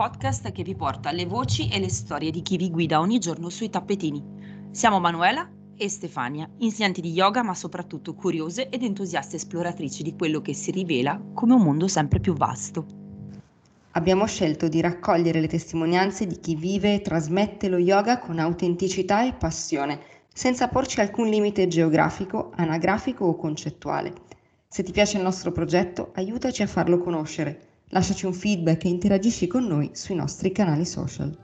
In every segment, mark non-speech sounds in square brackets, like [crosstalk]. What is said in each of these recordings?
podcast che vi porta le voci e le storie di chi vi guida ogni giorno sui tappetini. Siamo Manuela e Stefania, insegnanti di yoga ma soprattutto curiose ed entusiaste esploratrici di quello che si rivela come un mondo sempre più vasto. Abbiamo scelto di raccogliere le testimonianze di chi vive e trasmette lo yoga con autenticità e passione, senza porci alcun limite geografico, anagrafico o concettuale. Se ti piace il nostro progetto, aiutaci a farlo conoscere Lasciaci un feedback e interagisci con noi sui nostri canali social.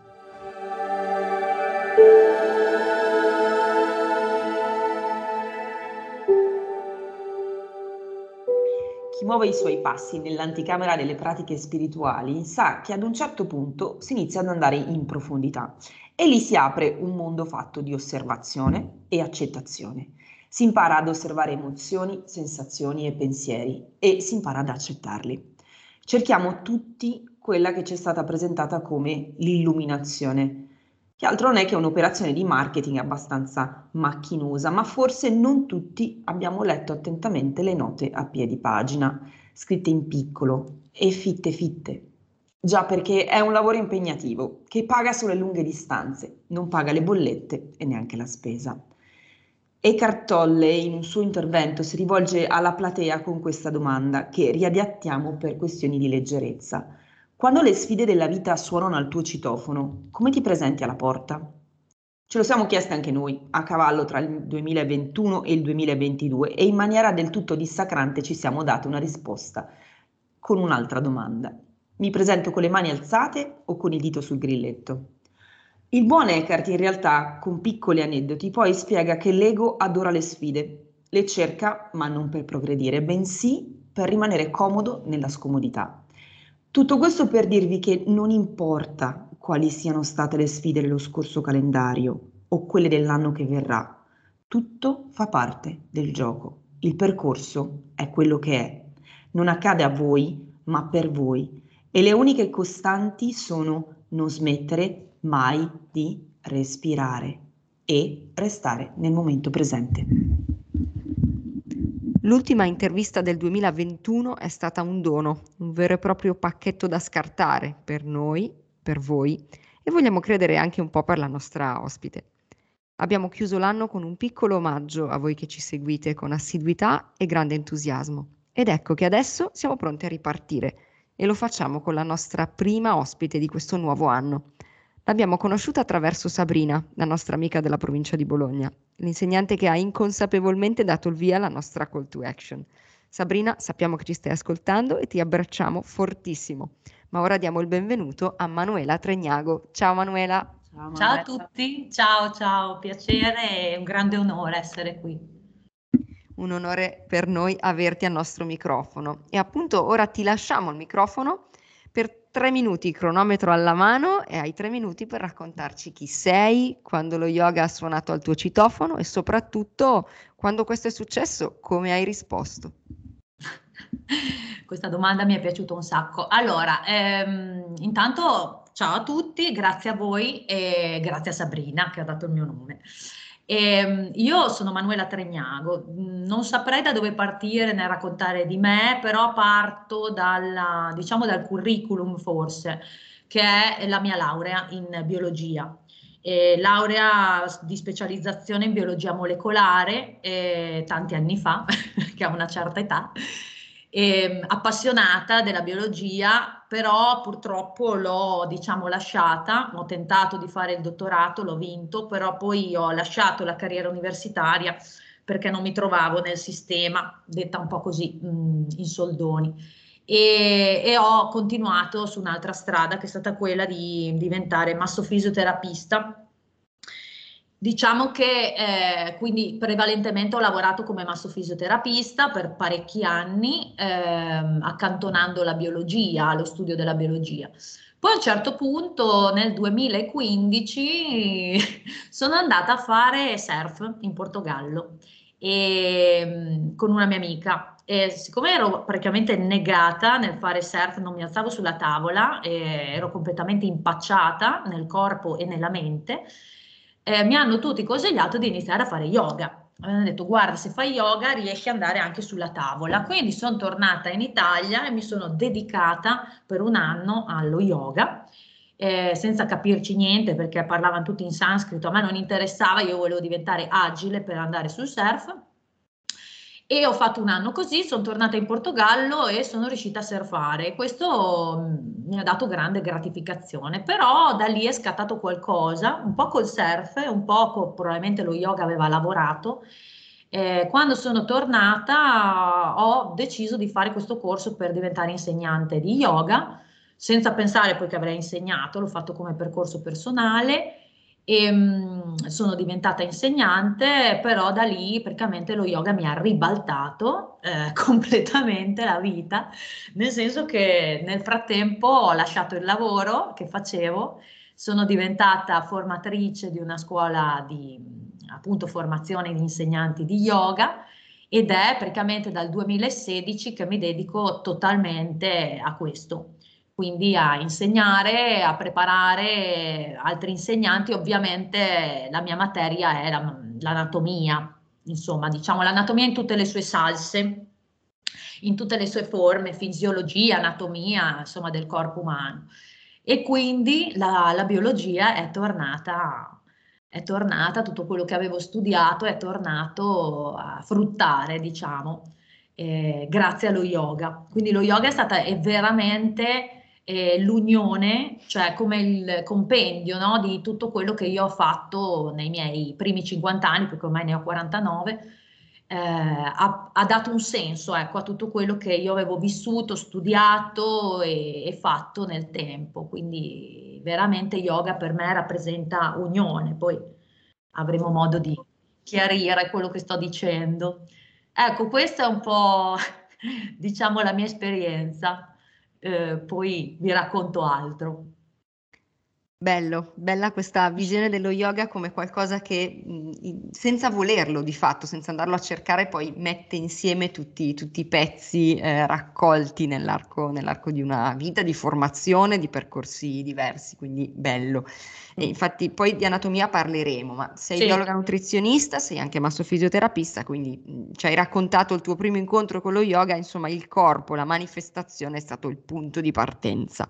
Chi muove i suoi passi nell'anticamera delle pratiche spirituali sa che ad un certo punto si inizia ad andare in profondità e lì si apre un mondo fatto di osservazione e accettazione. Si impara ad osservare emozioni, sensazioni e pensieri e si impara ad accettarli cerchiamo tutti quella che ci è stata presentata come l'illuminazione, che altro non è che un'operazione di marketing abbastanza macchinosa, ma forse non tutti abbiamo letto attentamente le note a piedi pagina, scritte in piccolo e fitte fitte. Già perché è un lavoro impegnativo che paga sulle lunghe distanze, non paga le bollette e neanche la spesa. Eckhart Tolle in un suo intervento si rivolge alla platea con questa domanda che riadiattiamo per questioni di leggerezza. Quando le sfide della vita suonano al tuo citofono, come ti presenti alla porta? Ce lo siamo chieste anche noi, a cavallo tra il 2021 e il 2022, e in maniera del tutto dissacrante ci siamo date una risposta con un'altra domanda. Mi presento con le mani alzate o con il dito sul grilletto? Il buon Eckhart in realtà, con piccoli aneddoti, poi spiega che l'ego adora le sfide, le cerca ma non per progredire, bensì per rimanere comodo nella scomodità. Tutto questo per dirvi che non importa quali siano state le sfide dello scorso calendario o quelle dell'anno che verrà, tutto fa parte del gioco. Il percorso è quello che è. Non accade a voi, ma per voi. E le uniche costanti sono non smettere mai di respirare e restare nel momento presente. L'ultima intervista del 2021 è stata un dono, un vero e proprio pacchetto da scartare per noi, per voi e vogliamo credere anche un po' per la nostra ospite. Abbiamo chiuso l'anno con un piccolo omaggio a voi che ci seguite con assiduità e grande entusiasmo. Ed ecco che adesso siamo pronti a ripartire e lo facciamo con la nostra prima ospite di questo nuovo anno. L'abbiamo conosciuta attraverso Sabrina, la nostra amica della provincia di Bologna, l'insegnante che ha inconsapevolmente dato il via alla nostra call to action. Sabrina, sappiamo che ci stai ascoltando e ti abbracciamo fortissimo. Ma ora diamo il benvenuto a Manuela Tregnago. Ciao Manuela. Ciao, ciao a tutti, ciao ciao, piacere e un grande onore essere qui. Un onore per noi averti al nostro microfono. E appunto ora ti lasciamo il microfono tre minuti cronometro alla mano e hai tre minuti per raccontarci chi sei, quando lo yoga ha suonato al tuo citofono e soprattutto quando questo è successo, come hai risposto. Questa domanda mi è piaciuta un sacco. Allora, ehm, intanto ciao a tutti, grazie a voi e grazie a Sabrina che ha dato il mio nome. E, ehm, io sono Manuela Tregnago, non saprei da dove partire nel raccontare di me, però parto dalla, diciamo dal curriculum forse, che è la mia laurea in biologia. E laurea di specializzazione in biologia molecolare eh, tanti anni fa, [laughs] che ha una certa età, e, appassionata della biologia, però purtroppo l'ho diciamo lasciata, ho tentato di fare il dottorato, l'ho vinto, però poi ho lasciato la carriera universitaria perché non mi trovavo nel sistema, detta un po' così mh, in soldoni. E, e, ho continuato su un'altra strada che è stata quella di diventare massofisioterapista Diciamo che eh, quindi prevalentemente ho lavorato come massofisioterapista per parecchi anni, ehm, accantonando la biologia, lo studio della biologia. Poi a un certo punto, nel 2015, [laughs] sono andata a fare surf in Portogallo e, ehm, con una mia amica. E siccome ero praticamente negata nel fare surf, non mi alzavo sulla tavola, ero completamente impacciata nel corpo e nella mente, eh, mi hanno tutti consigliato di iniziare a fare yoga. avevano detto guarda se fai yoga riesci ad andare anche sulla tavola. Quindi sono tornata in Italia e mi sono dedicata per un anno allo yoga. Eh, senza capirci niente perché parlavano tutti in sanscrito, a me non interessava, io volevo diventare agile per andare sul surf e ho fatto un anno così, sono tornata in Portogallo e sono riuscita a surfare. Questo mm, mi ha dato grande gratificazione, però da lì è scattato qualcosa, un po' col surf, un po' probabilmente lo yoga aveva lavorato. Eh, quando sono tornata ho deciso di fare questo corso per diventare insegnante di yoga, senza pensare poi che avrei insegnato, l'ho fatto come percorso personale e mh, mm, sono diventata insegnante, però da lì praticamente lo yoga mi ha ribaltato eh, [laughs] completamente la vita, nel senso che nel frattempo ho lasciato il lavoro che facevo, sono diventata formatrice di una scuola di appunto formazione di insegnanti di yoga ed è praticamente dal 2016 che mi dedico totalmente a questo quindi a insegnare, a preparare altri insegnanti. Ovviamente la mia materia è la, l'anatomia, insomma, diciamo l'anatomia in tutte le sue salse, in tutte le sue forme, fisiologia, anatomia, insomma, del corpo umano. E quindi la, la biologia è tornata, è tornata, tutto quello che avevo studiato è tornato a fruttare, diciamo, eh, grazie allo yoga. Quindi lo yoga è stata è veramente eh, l'unione, cioè come il compendio no, di tutto quello che io ho fatto nei miei primi 50 anni, perché ormai ne ho 49, eh, ha, ha, dato un senso ecco, a tutto quello che io avevo vissuto, studiato e, e fatto nel tempo. Quindi veramente yoga per me rappresenta unione, poi avremo modo di chiarire quello che sto dicendo. Ecco, questa è un po', [laughs] diciamo, la mia esperienza eh, poi vi racconto altro. Bello, bella questa visione dello yoga come qualcosa che mh, senza volerlo di fatto, senza andarlo a cercare, poi mette insieme tutti, tutti i pezzi eh, raccolti nell'arco, nell'arco, di una vita di formazione, di percorsi diversi, quindi bello. E mm. infatti poi di anatomia parleremo, ma sei sì. biologa nutrizionista, sei anche massofisioterapista, quindi mh, ci hai raccontato il tuo primo incontro con lo yoga, insomma il corpo, la manifestazione è stato il punto di partenza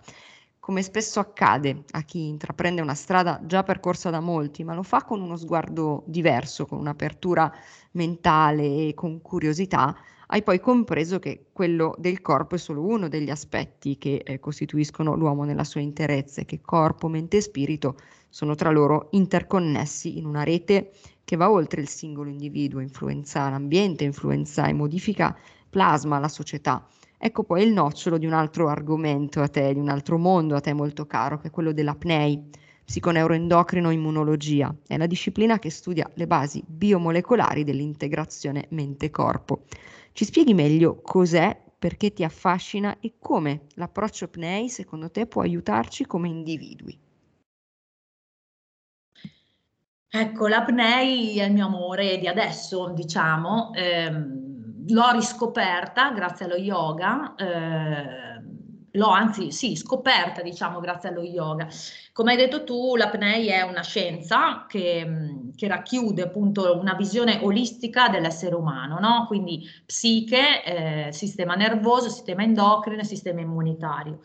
come spesso accade a chi intraprende una strada già percorsa da molti, ma lo fa con uno sguardo diverso, con un'apertura mentale e con curiosità, hai poi compreso che quello del corpo è solo uno degli aspetti che eh, costituiscono l'uomo nella sua interezza e che corpo, mente e spirito sono tra loro interconnessi in una rete che va oltre il singolo individuo, influenza l'ambiente, influenza e modifica, plasma la società Ecco poi il nocciolo di un altro argomento a te, di un altro mondo a te molto caro, che è quello dell'apnei, psiconeuroendocrino immunologia. È la disciplina che studia le basi biomolecolari dell'integrazione mente-corpo. Ci spieghi meglio cos'è, perché ti affascina e come l'approccio apnei secondo te può aiutarci come individui? Ecco, l'apnei è il mio amore di adesso, diciamo. Ehm, l'ho riscoperta grazie allo yoga, eh, l'ho anzi sì, scoperta diciamo grazie allo yoga. Come hai detto tu, l'apnei è una scienza che, che racchiude appunto una visione olistica dell'essere umano, no? quindi psiche, eh, sistema nervoso, sistema endocrino e sistema immunitario.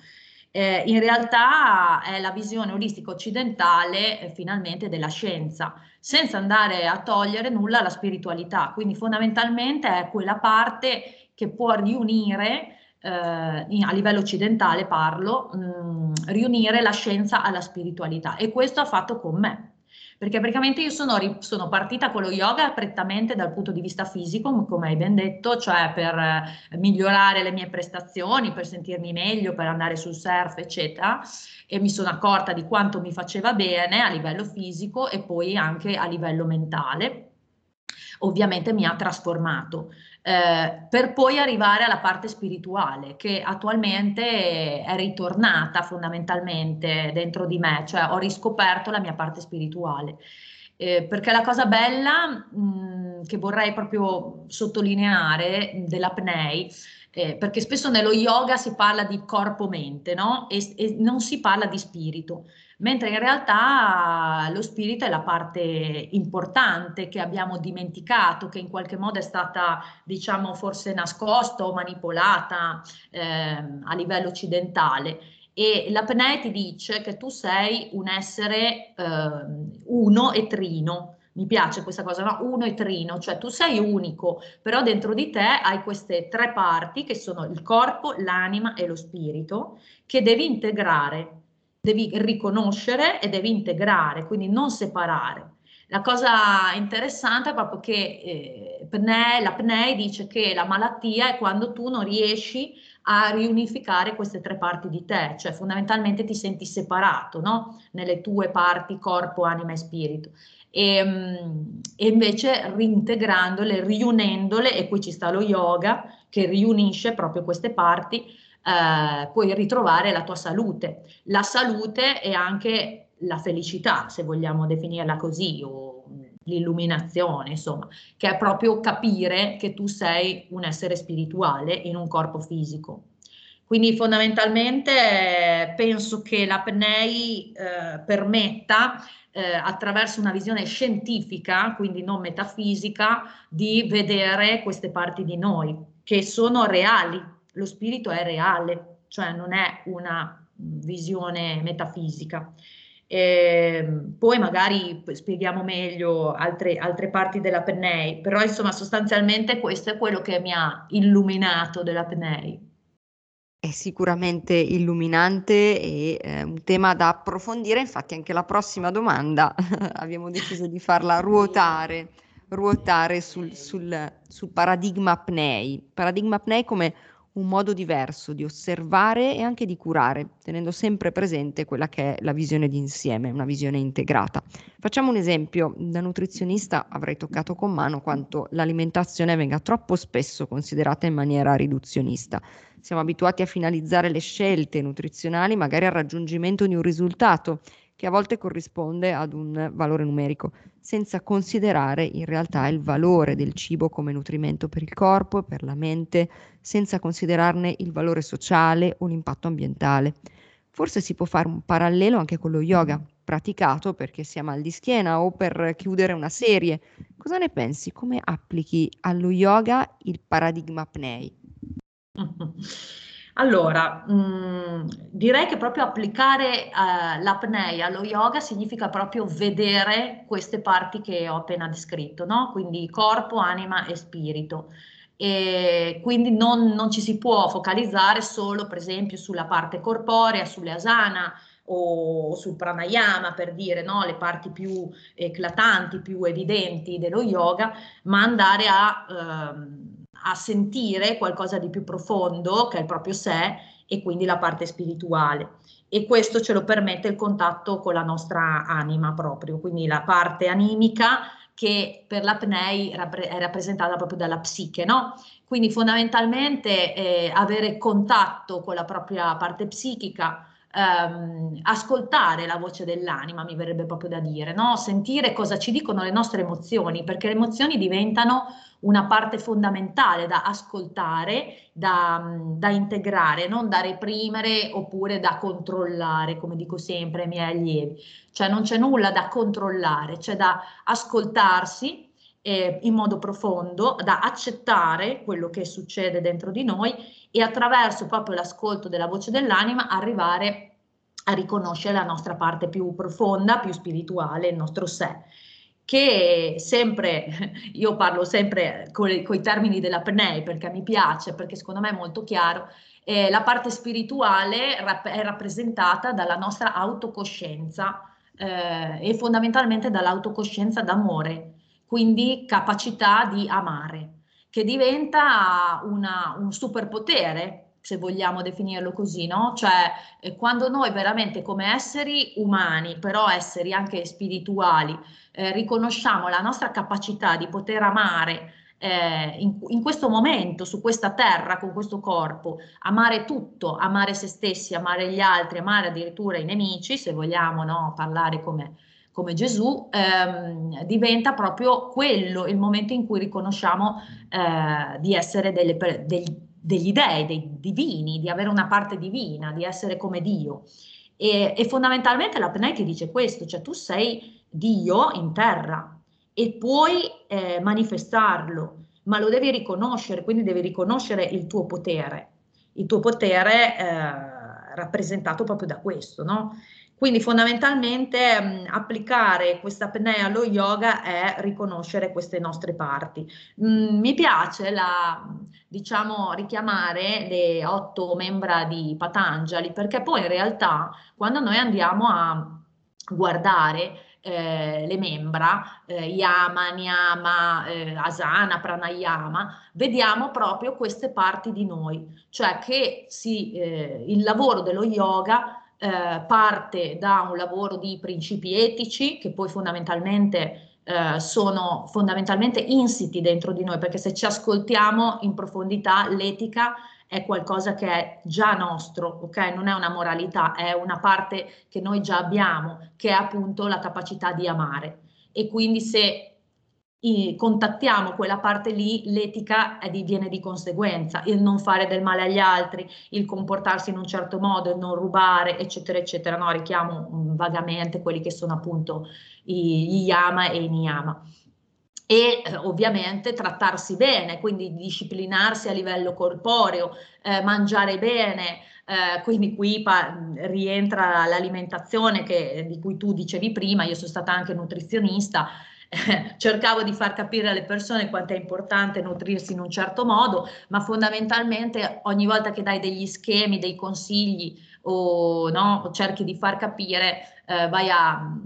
Eh, in realtà è la visione olistica occidentale eh, finalmente della scienza, senza andare a togliere nulla alla spiritualità. Quindi fondamentalmente è quella parte che può riunire, eh, a livello occidentale parlo, mh, mm, riunire la scienza alla spiritualità. E questo ha fatto con me perché praticamente io sono, sono, partita con lo yoga prettamente dal punto di vista fisico, come hai ben detto, cioè per eh, migliorare le mie prestazioni, per sentirmi meglio, per andare sul surf, eccetera, e mi sono accorta di quanto mi faceva bene a livello fisico e poi anche a livello mentale. Ovviamente mi ha trasformato eh, per poi arrivare alla parte spirituale che attualmente è ritornata fondamentalmente dentro di me, cioè ho riscoperto la mia parte spirituale. Eh, perché la cosa bella mh, che vorrei proprio sottolineare dell'apnei eh, perché spesso nello yoga si parla di corpo-mente, no? E, e, non si parla di spirito, mentre in realtà lo spirito è la parte importante che abbiamo dimenticato, che in qualche modo è stata, diciamo, forse nascosta o manipolata eh, a livello occidentale. E la PNE ti dice che tu sei un essere eh, uno e trino, mi piace questa cosa, no? uno e trino, cioè tu sei unico, però dentro di te hai queste tre parti che sono il corpo, l'anima e lo spirito che devi integrare, devi riconoscere e devi integrare, quindi non separare. La cosa interessante è proprio che eh, PNE, la PNE dice che la malattia è quando tu non riesci a riunificare queste tre parti di te, cioè fondamentalmente ti senti separato no? nelle tue parti corpo, anima e spirito e, ehm, e invece reintegrandole, riunendole, e qui ci sta lo yoga che riunisce proprio queste parti, eh, puoi ritrovare la tua salute. La salute è anche la felicità, se vogliamo definirla così, o l'illuminazione, insomma, che è proprio capire che tu sei un essere spirituale in un corpo fisico. Quindi fondamentalmente penso che l'apnei eh, permetta eh, attraverso una visione scientifica, quindi non metafisica, di vedere queste parti di noi che sono reali. Lo spirito è reale, cioè non è una visione metafisica. Eh, poi magari spieghiamo meglio altre, altre parti della PNEI, però insomma sostanzialmente questo è quello che mi ha illuminato della PNEI. È sicuramente illuminante e eh, un tema da approfondire, infatti anche la prossima domanda [laughs] abbiamo deciso di farla ruotare, ruotare sul, sul, sul paradigma apnei. Paradigma apnei come un modo diverso di osservare e anche di curare, tenendo sempre presente quella che è la visione d'insieme, una visione integrata. Facciamo un esempio, da nutrizionista avrei toccato con mano quanto l'alimentazione venga troppo spesso considerata in maniera riduzionista. Siamo abituati a finalizzare le scelte nutrizionali magari al raggiungimento di un risultato che a volte corrisponde ad un valore numerico, senza considerare in realtà il valore del cibo come nutrimento per il corpo e per la mente, senza considerarne il valore sociale o l'impatto ambientale. Forse si può fare un parallelo anche con lo yoga, praticato perché si ha mal di schiena o per chiudere una serie. Cosa ne pensi? Come applichi allo yoga il paradigma apnei? [laughs] Allora, mh, mm, direi che proprio applicare uh, l'apnea allo yoga significa proprio vedere queste parti che ho appena descritto, no? Quindi corpo, anima e spirito. E quindi non, non ci si può focalizzare solo, per esempio, sulla parte corporea, sulle asana o sul pranayama, per dire no? le parti più eclatanti, più evidenti dello yoga, ma andare a... Uh, a sentire qualcosa di più profondo, che è il proprio sé, e quindi la parte spirituale. E questo ce lo permette il contatto con la nostra anima proprio, quindi la parte animica che per l'apnei è rappresentata proprio dalla psiche, no? Quindi fondamentalmente eh, avere contatto con la propria parte psichica, ehm, ascoltare la voce dell'anima, mi verrebbe proprio da dire, no? Sentire cosa ci dicono le nostre emozioni, perché le emozioni diventano una parte fondamentale da ascoltare, da, da, integrare, non da reprimere oppure da controllare, come dico sempre ai miei allievi. Cioè non c'è nulla da controllare, c'è da ascoltarsi eh, in modo profondo, da accettare quello che succede dentro di noi e attraverso proprio l'ascolto della voce dell'anima arrivare a riconoscere la nostra parte più profonda, più spirituale, il nostro sé che sempre, io parlo sempre con, i termini della PNEI perché mi piace, perché secondo me è molto chiaro, eh, la parte spirituale rap- è rappresentata dalla nostra autocoscienza eh, e fondamentalmente dall'autocoscienza d'amore, quindi capacità di amare, che diventa una, un superpotere se vogliamo definirlo così, no? Cioè, eh, quando noi veramente come esseri umani, però esseri anche spirituali, eh, riconosciamo la nostra capacità di poter amare eh, in, in, questo momento, su questa terra, con questo corpo, amare tutto, amare se stessi, amare gli altri, amare addirittura i nemici, se vogliamo no? parlare come, come Gesù, ehm, diventa proprio quello il momento in cui riconosciamo eh, di essere delle, degli degli dei, dei divini, di avere una parte divina, di essere come Dio. E, e fondamentalmente la ti dice questo, cioè tu sei Dio in terra e puoi eh, manifestarlo, ma lo devi riconoscere, quindi devi riconoscere il tuo potere, il tuo potere eh, rappresentato proprio da questo, no? Quindi fondamentalmente mh, applicare questa apnea allo yoga è riconoscere queste nostre parti. Mh, mi piace la, diciamo, richiamare le otto membra di Patanjali perché poi in realtà quando noi andiamo a guardare eh, le membra, eh, Yama, Niyama, eh, Asana, Pranayama, vediamo proprio queste parti di noi, cioè che si, eh, il lavoro dello yoga eh, parte da un lavoro di principi etici che poi fondamentalmente eh, sono fondamentalmente insiti dentro di noi, perché se ci ascoltiamo in profondità l'etica è qualcosa che è già nostro, ok? Non è una moralità, è una parte che noi già abbiamo, che è appunto la capacità di amare. E quindi se contattiamo quella parte lì, l'etica viene di conseguenza, il non fare del male agli altri, il comportarsi in un certo modo, il non rubare, eccetera, eccetera. No, richiamo um, vagamente quelli che sono appunto gli yama e i niyama. E eh, ovviamente trattarsi bene, quindi disciplinarsi a livello corporeo, eh, mangiare bene, eh, quindi qui rientra l'alimentazione che, di cui tu dicevi prima, io sono stata anche nutrizionista, [laughs] cercavo di far capire alle persone quanto è importante nutrirsi in un certo modo, ma fondamentalmente ogni volta che dai degli schemi, dei consigli o no, cerchi di far capire, eh, vai a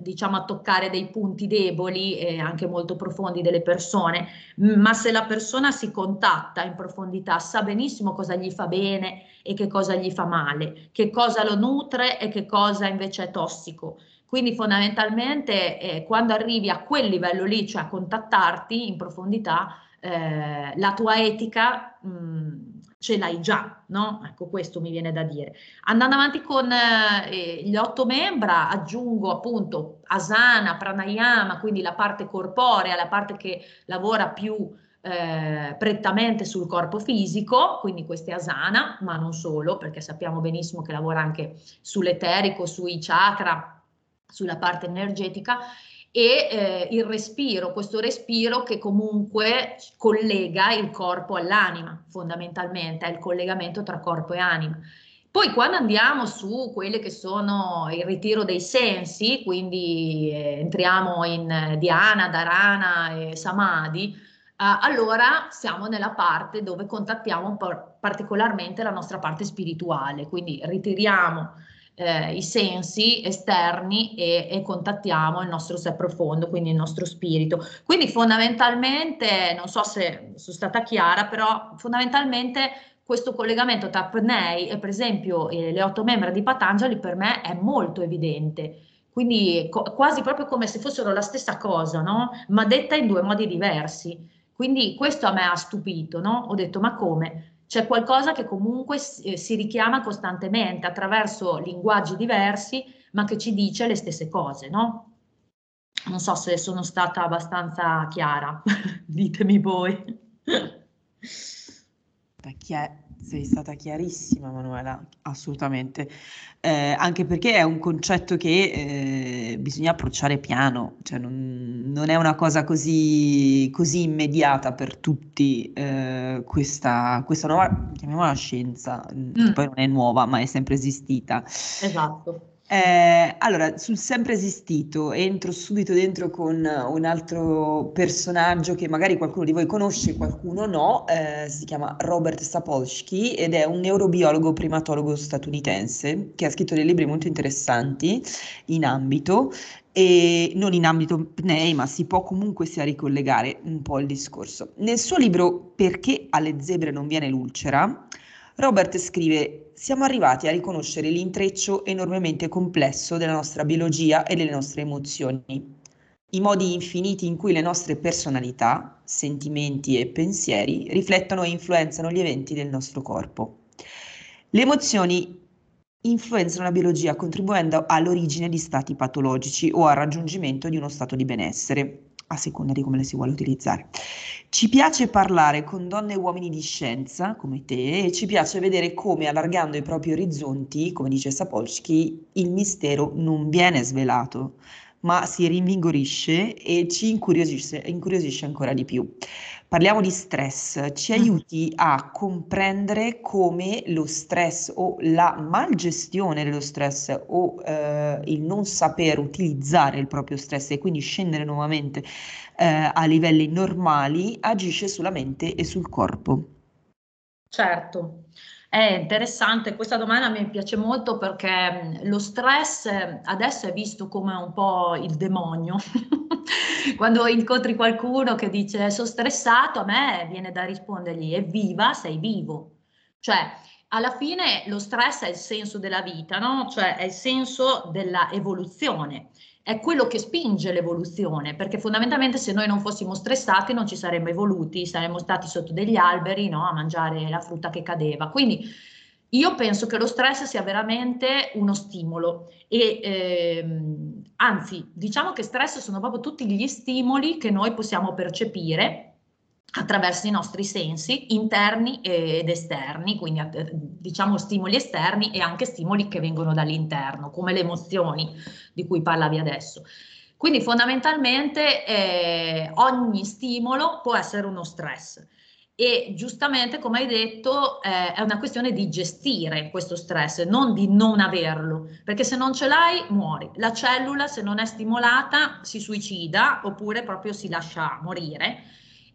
diciamo a toccare dei punti deboli e anche molto profondi delle persone, ma se la persona si contatta in profondità sa benissimo cosa gli fa bene e che cosa gli fa male, che cosa lo nutre e che cosa invece è tossico. Quindi fondamentalmente eh, quando arrivi a quel livello lì, cioè a contattarti in profondità, eh, la tua etica mh, ce l'hai già, no? Ecco, questo mi viene da dire. Andando avanti con eh, gli otto membra, aggiungo appunto asana, pranayama, quindi la parte corporea, la parte che lavora più eh, prettamente sul corpo fisico, quindi queste asana, ma non solo, perché sappiamo benissimo che lavora anche sull'eterico, sui chakra, sulla parte energetica e eh, il respiro, questo respiro che comunque collega il corpo all'anima, fondamentalmente, è il collegamento tra corpo e anima. Poi quando andiamo su quelle che sono il ritiro dei sensi, quindi eh, entriamo in Dhyana, Dharana e Samadhi, eh, allora siamo nella parte dove contattiamo particolarmente la nostra parte spirituale, quindi ritiriamo eh, i sensi esterni e, e, contattiamo il nostro sé profondo, quindi il nostro spirito. Quindi fondamentalmente, non so se sono stata chiara, però fondamentalmente questo collegamento tra Pnei e per esempio eh, le otto membra di Patanjali per me è molto evidente. Quindi co- quasi proprio come se fossero la stessa cosa, no? Ma detta in due modi diversi. Quindi questo a me ha stupito, no? Ho detto, ma come? C'è qualcosa che comunque si, eh, si richiama costantemente attraverso linguaggi diversi, ma che ci dice le stesse cose, no? Non so se sono stata abbastanza chiara, [laughs] ditemi voi. Chi è? Sei stata chiarissima, Manuela, assolutamente. Eh, anche perché è un concetto che eh, bisogna approcciare piano, cioè non, non è una cosa così, così immediata per tutti. Eh, questa, questa nuova, chiamiamola scienza, mm. poi non è nuova, ma è sempre esistita. Esatto. Eh, allora, sul sempre esistito, entro subito dentro con un altro personaggio che magari qualcuno di voi conosce, qualcuno no, eh, si chiama Robert Sapolsky ed è un neurobiologo primatologo statunitense che ha scritto dei libri molto interessanti in ambito e non in ambito PNEI, ma si può comunque sia ricollegare un po' il discorso. Nel suo libro Perché alle zebre non viene l'ulcera, Robert scrive siamo arrivati a riconoscere l'intreccio enormemente complesso della nostra biologia e delle nostre emozioni, i modi infiniti in cui le nostre personalità, sentimenti e pensieri riflettono e influenzano gli eventi del nostro corpo. Le emozioni influenzano la biologia contribuendo all'origine di stati patologici o al raggiungimento di uno stato di benessere. A seconda di come le si vuole utilizzare. Ci piace parlare con donne e uomini di scienza come te e ci piace vedere come allargando i propri orizzonti, come dice Sapolsky, il mistero non viene svelato, ma si rinvigorisce e ci incuriosisce, incuriosisce ancora di più. Parliamo di stress, ci mm. aiuti a comprendere come lo stress o la malgestione dello stress o eh, il non saper utilizzare il proprio stress e quindi scendere nuovamente eh, a livelli normali agisce sulla mente e sul corpo. Certo. È interessante, questa domanda mi piace molto perché lo stress adesso è visto come un po' il demonio. [laughs] Quando incontri qualcuno che dice sono stressato, a me viene da rispondergli evviva, sei vivo. Cioè, alla fine lo stress è il senso della vita, no? Cioè è il senso della evoluzione è quello che spinge l'evoluzione, perché fondamentalmente se noi non fossimo stressati non ci saremmo evoluti, saremmo stati sotto degli alberi no, a mangiare la frutta che cadeva. Quindi io penso che lo stress sia veramente uno stimolo e ehm, anzi diciamo che stress sono proprio tutti gli stimoli che noi possiamo percepire attraverso i nostri sensi interni ed esterni, quindi diciamo stimoli esterni e anche stimoli che vengono dall'interno, come le emozioni di cui parlavi adesso. Quindi fondamentalmente eh, ogni stimolo può essere uno stress e giustamente, come hai detto, eh, è una questione di gestire questo stress, non di non averlo, perché se non ce l'hai muori. La cellula, se non è stimolata, si suicida oppure proprio si lascia morire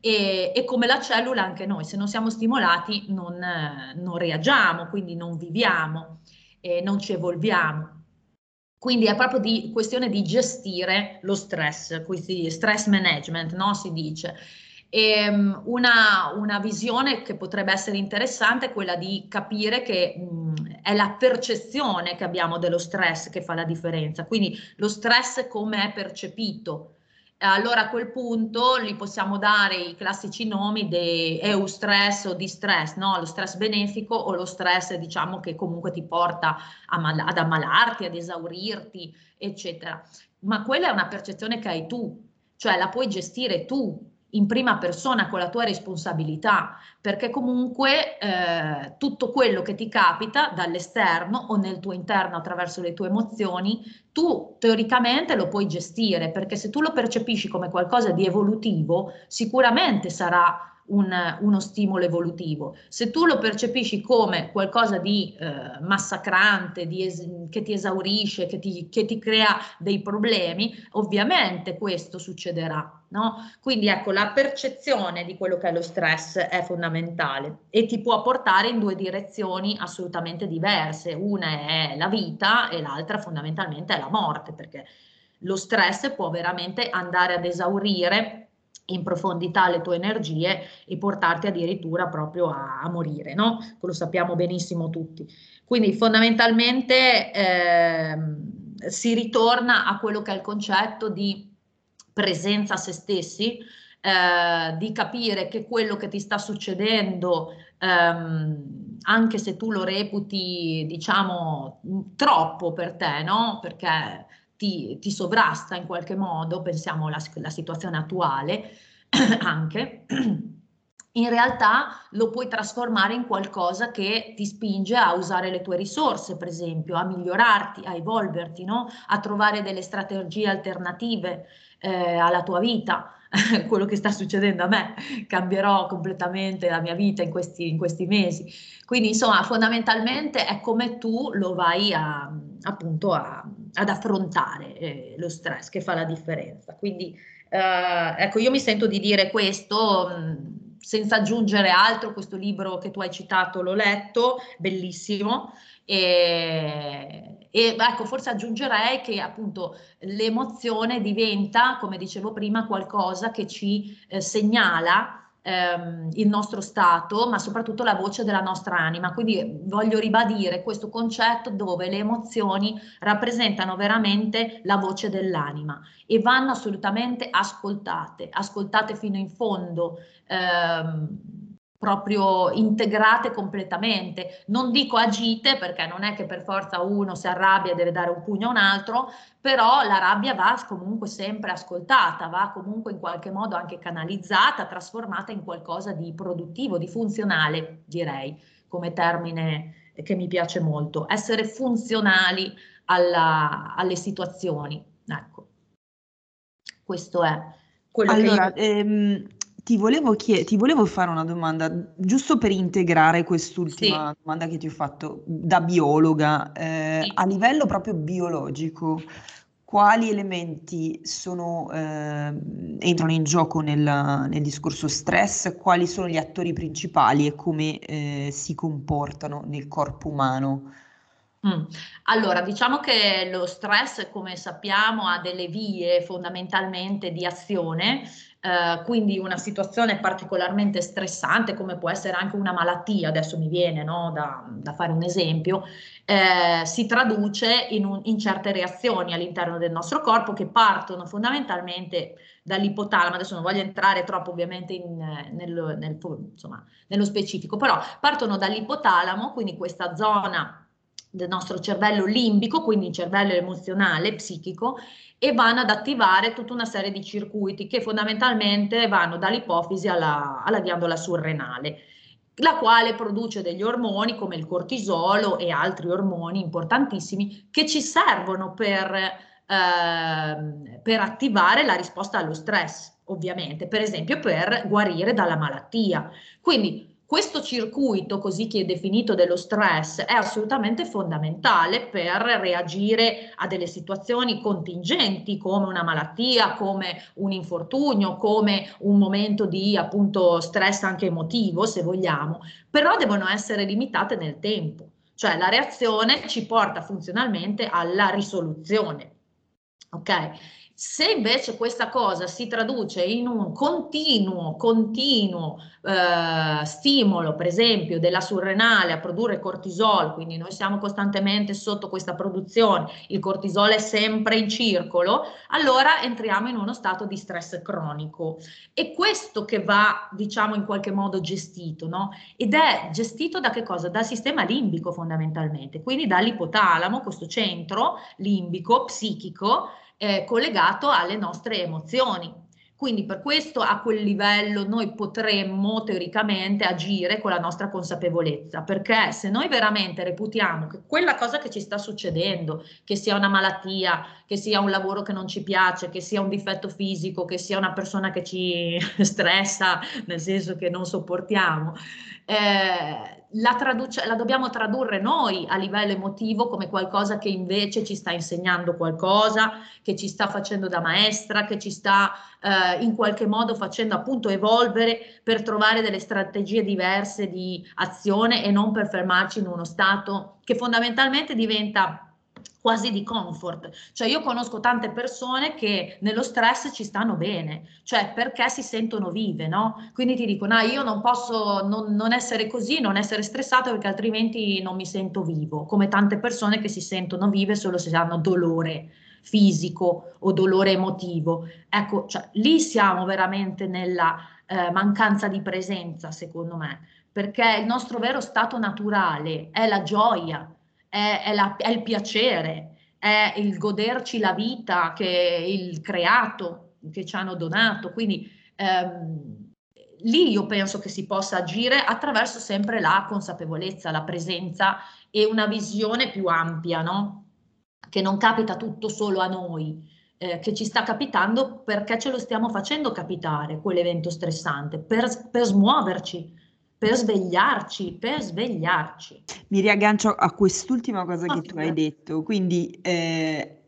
e, e, come la cellula anche noi, se non siamo stimolati non, non reagiamo, quindi non viviamo, eh, non ci evolviamo. Quindi è proprio di questione di gestire lo stress, quindi stress management, no? si dice. E, um, una, una, visione che potrebbe essere interessante è quella di capire che mh, è la percezione che abbiamo dello stress che fa la differenza, quindi lo stress come è percepito allora a quel punto gli possiamo dare i classici nomi di eustress o di stress, no? lo stress benefico o lo stress diciamo che comunque ti porta ad ammalarti, ad esaurirti, eccetera. Ma quella è una percezione che hai tu, cioè la puoi gestire tu, in prima persona con la tua responsabilità, perché comunque eh, tutto quello che ti capita dall'esterno o nel tuo interno attraverso le tue emozioni, tu teoricamente lo puoi gestire, perché se tu lo percepisci come qualcosa di evolutivo, sicuramente sarà un, uno stimolo evolutivo. Se tu lo percepisci come qualcosa di eh, massacrante, di es- che ti esaurisce, che ti, che ti, crea dei problemi, ovviamente questo succederà. No? Quindi ecco, la percezione di quello che è lo stress è fondamentale e ti può portare in due direzioni assolutamente diverse. Una è la vita e l'altra fondamentalmente è la morte, perché lo stress può veramente andare ad esaurire in profondità le tue energie e portarti addirittura proprio a, a morire, no? Lo sappiamo benissimo tutti. Quindi fondamentalmente eh, si ritorna a quello che è il concetto di presenza a se stessi, eh, di capire che quello che ti sta succedendo, ehm, anche se tu lo reputi, diciamo, troppo per te, no? Perché ti, ti sovrasta in qualche modo, pensiamo alla, alla situazione attuale [clears throat] anche, [clears throat] in realtà lo puoi trasformare in qualcosa che ti spinge a usare le tue risorse, per esempio, a migliorarti, a evolverti, no? a trovare delle strategie alternative eh, alla tua vita. [laughs] Quello che sta succedendo a me, cambierò completamente la mia vita in questi, in questi mesi. Quindi, insomma, fondamentalmente è come tu lo vai a, appunto a, ad affrontare eh, lo stress che fa la differenza. Quindi eh, ecco, io mi sento di dire questo mh, senza aggiungere altro, questo libro che tu hai citato l'ho letto, bellissimo. E, e ecco, forse aggiungerei che appunto l'emozione diventa, come dicevo prima, qualcosa che ci eh, segnala ehm, il nostro stato, ma soprattutto la voce della nostra anima. Quindi voglio ribadire questo concetto dove le emozioni rappresentano veramente la voce dell'anima e vanno assolutamente ascoltate, ascoltate fino in fondo. Ehm, proprio integrate completamente. Non dico agite perché non è che per forza uno si arrabbia e deve dare un pugno a un altro, però la rabbia va comunque sempre ascoltata, va comunque in qualche modo anche canalizzata, trasformata in qualcosa di produttivo, di funzionale, direi, come termine che mi piace molto. Essere funzionali alla, alle situazioni. Ecco, questo è quello allora, che io... ehm, ti volevo, chied- ti volevo fare una domanda, giusto per integrare quest'ultima Sì, domanda che ti ho fatto da biologa, eh, sì. a livello proprio biologico, quali elementi sono, eh, entrano in gioco nel, nel discorso stress? Quali sono gli attori principali e come, eh, si comportano nel corpo umano? Mm. Allora, diciamo che lo stress, come sappiamo, ha delle vie fondamentalmente di azione, eh, quindi una situazione particolarmente stressante, come può essere anche una malattia, adesso mi viene no, da, da fare un esempio, eh, si traduce in, un, in certe reazioni all'interno del nostro corpo che partono fondamentalmente dall'ipotalamo, adesso non voglio entrare troppo ovviamente in, nel, nel, insomma, nello specifico, però partono dall'ipotalamo, quindi questa zona del nostro cervello limbico, quindi il cervello emozionale, psichico, e vanno ad attivare tutta una serie di circuiti che fondamentalmente vanno dall'ipofisi alla, alla ghiandola surrenale, la quale produce degli ormoni come il cortisolo e altri ormoni importantissimi che ci servono per, eh, per attivare la risposta allo stress, ovviamente, per esempio per guarire dalla malattia. Quindi questo circuito, così che è definito dello stress, è assolutamente fondamentale per reagire a delle situazioni contingenti come una malattia, come un infortunio, come un momento di appunto stress anche emotivo, se vogliamo, però devono essere limitate nel tempo. Cioè la reazione ci porta funzionalmente alla risoluzione. Ok? Se invece questa cosa si traduce in un continuo, continuo eh, stimolo, per esempio, della surrenale a produrre cortisol, quindi noi siamo costantemente sotto questa produzione, il cortisol è sempre in circolo, allora entriamo in uno stato di stress cronico. E questo che va, diciamo, in qualche modo gestito, no? Ed è gestito da che cosa? Dal sistema limbico fondamentalmente, quindi dall'ipotalamo, questo centro limbico, psichico, eh, collegato alle nostre emozioni. Quindi per questo a quel livello noi potremmo teoricamente agire con la nostra consapevolezza, perché se noi veramente reputiamo che quella cosa che ci sta succedendo, che sia una malattia, che sia un lavoro che non ci piace, che sia un difetto fisico, che sia una persona che ci [laughs] stressa, nel senso che non sopportiamo, eh, la, traduce, la dobbiamo tradurre noi a livello emotivo come qualcosa che invece ci sta insegnando qualcosa, che ci sta facendo da maestra, che ci sta eh, in qualche modo facendo appunto evolvere per trovare delle strategie diverse di azione e non per fermarci in uno stato che fondamentalmente diventa quasi di comfort. Cioè io conosco tante persone che nello stress ci stanno bene, cioè perché si sentono vive, no? Quindi ti dicono, ah, io non posso non, non essere così, non essere stressato perché altrimenti non mi sento vivo, come tante persone che si sentono vive solo se hanno dolore fisico o dolore emotivo. Ecco, cioè, lì siamo veramente nella eh, mancanza di presenza, secondo me, perché il nostro vero stato naturale è la gioia, è, è, la, è il piacere, è il goderci la vita che il creato che ci hanno donato. Quindi ehm, lì io penso che si possa agire attraverso sempre la consapevolezza, la presenza e una visione più ampia, no? Che non capita tutto solo a noi, eh, che ci sta capitando perché ce lo stiamo facendo capitare quell'evento stressante, per, per smuoverci, per svegliarci, per svegliarci. Mi riaggancio a quest'ultima cosa che tu hai detto, quindi eh,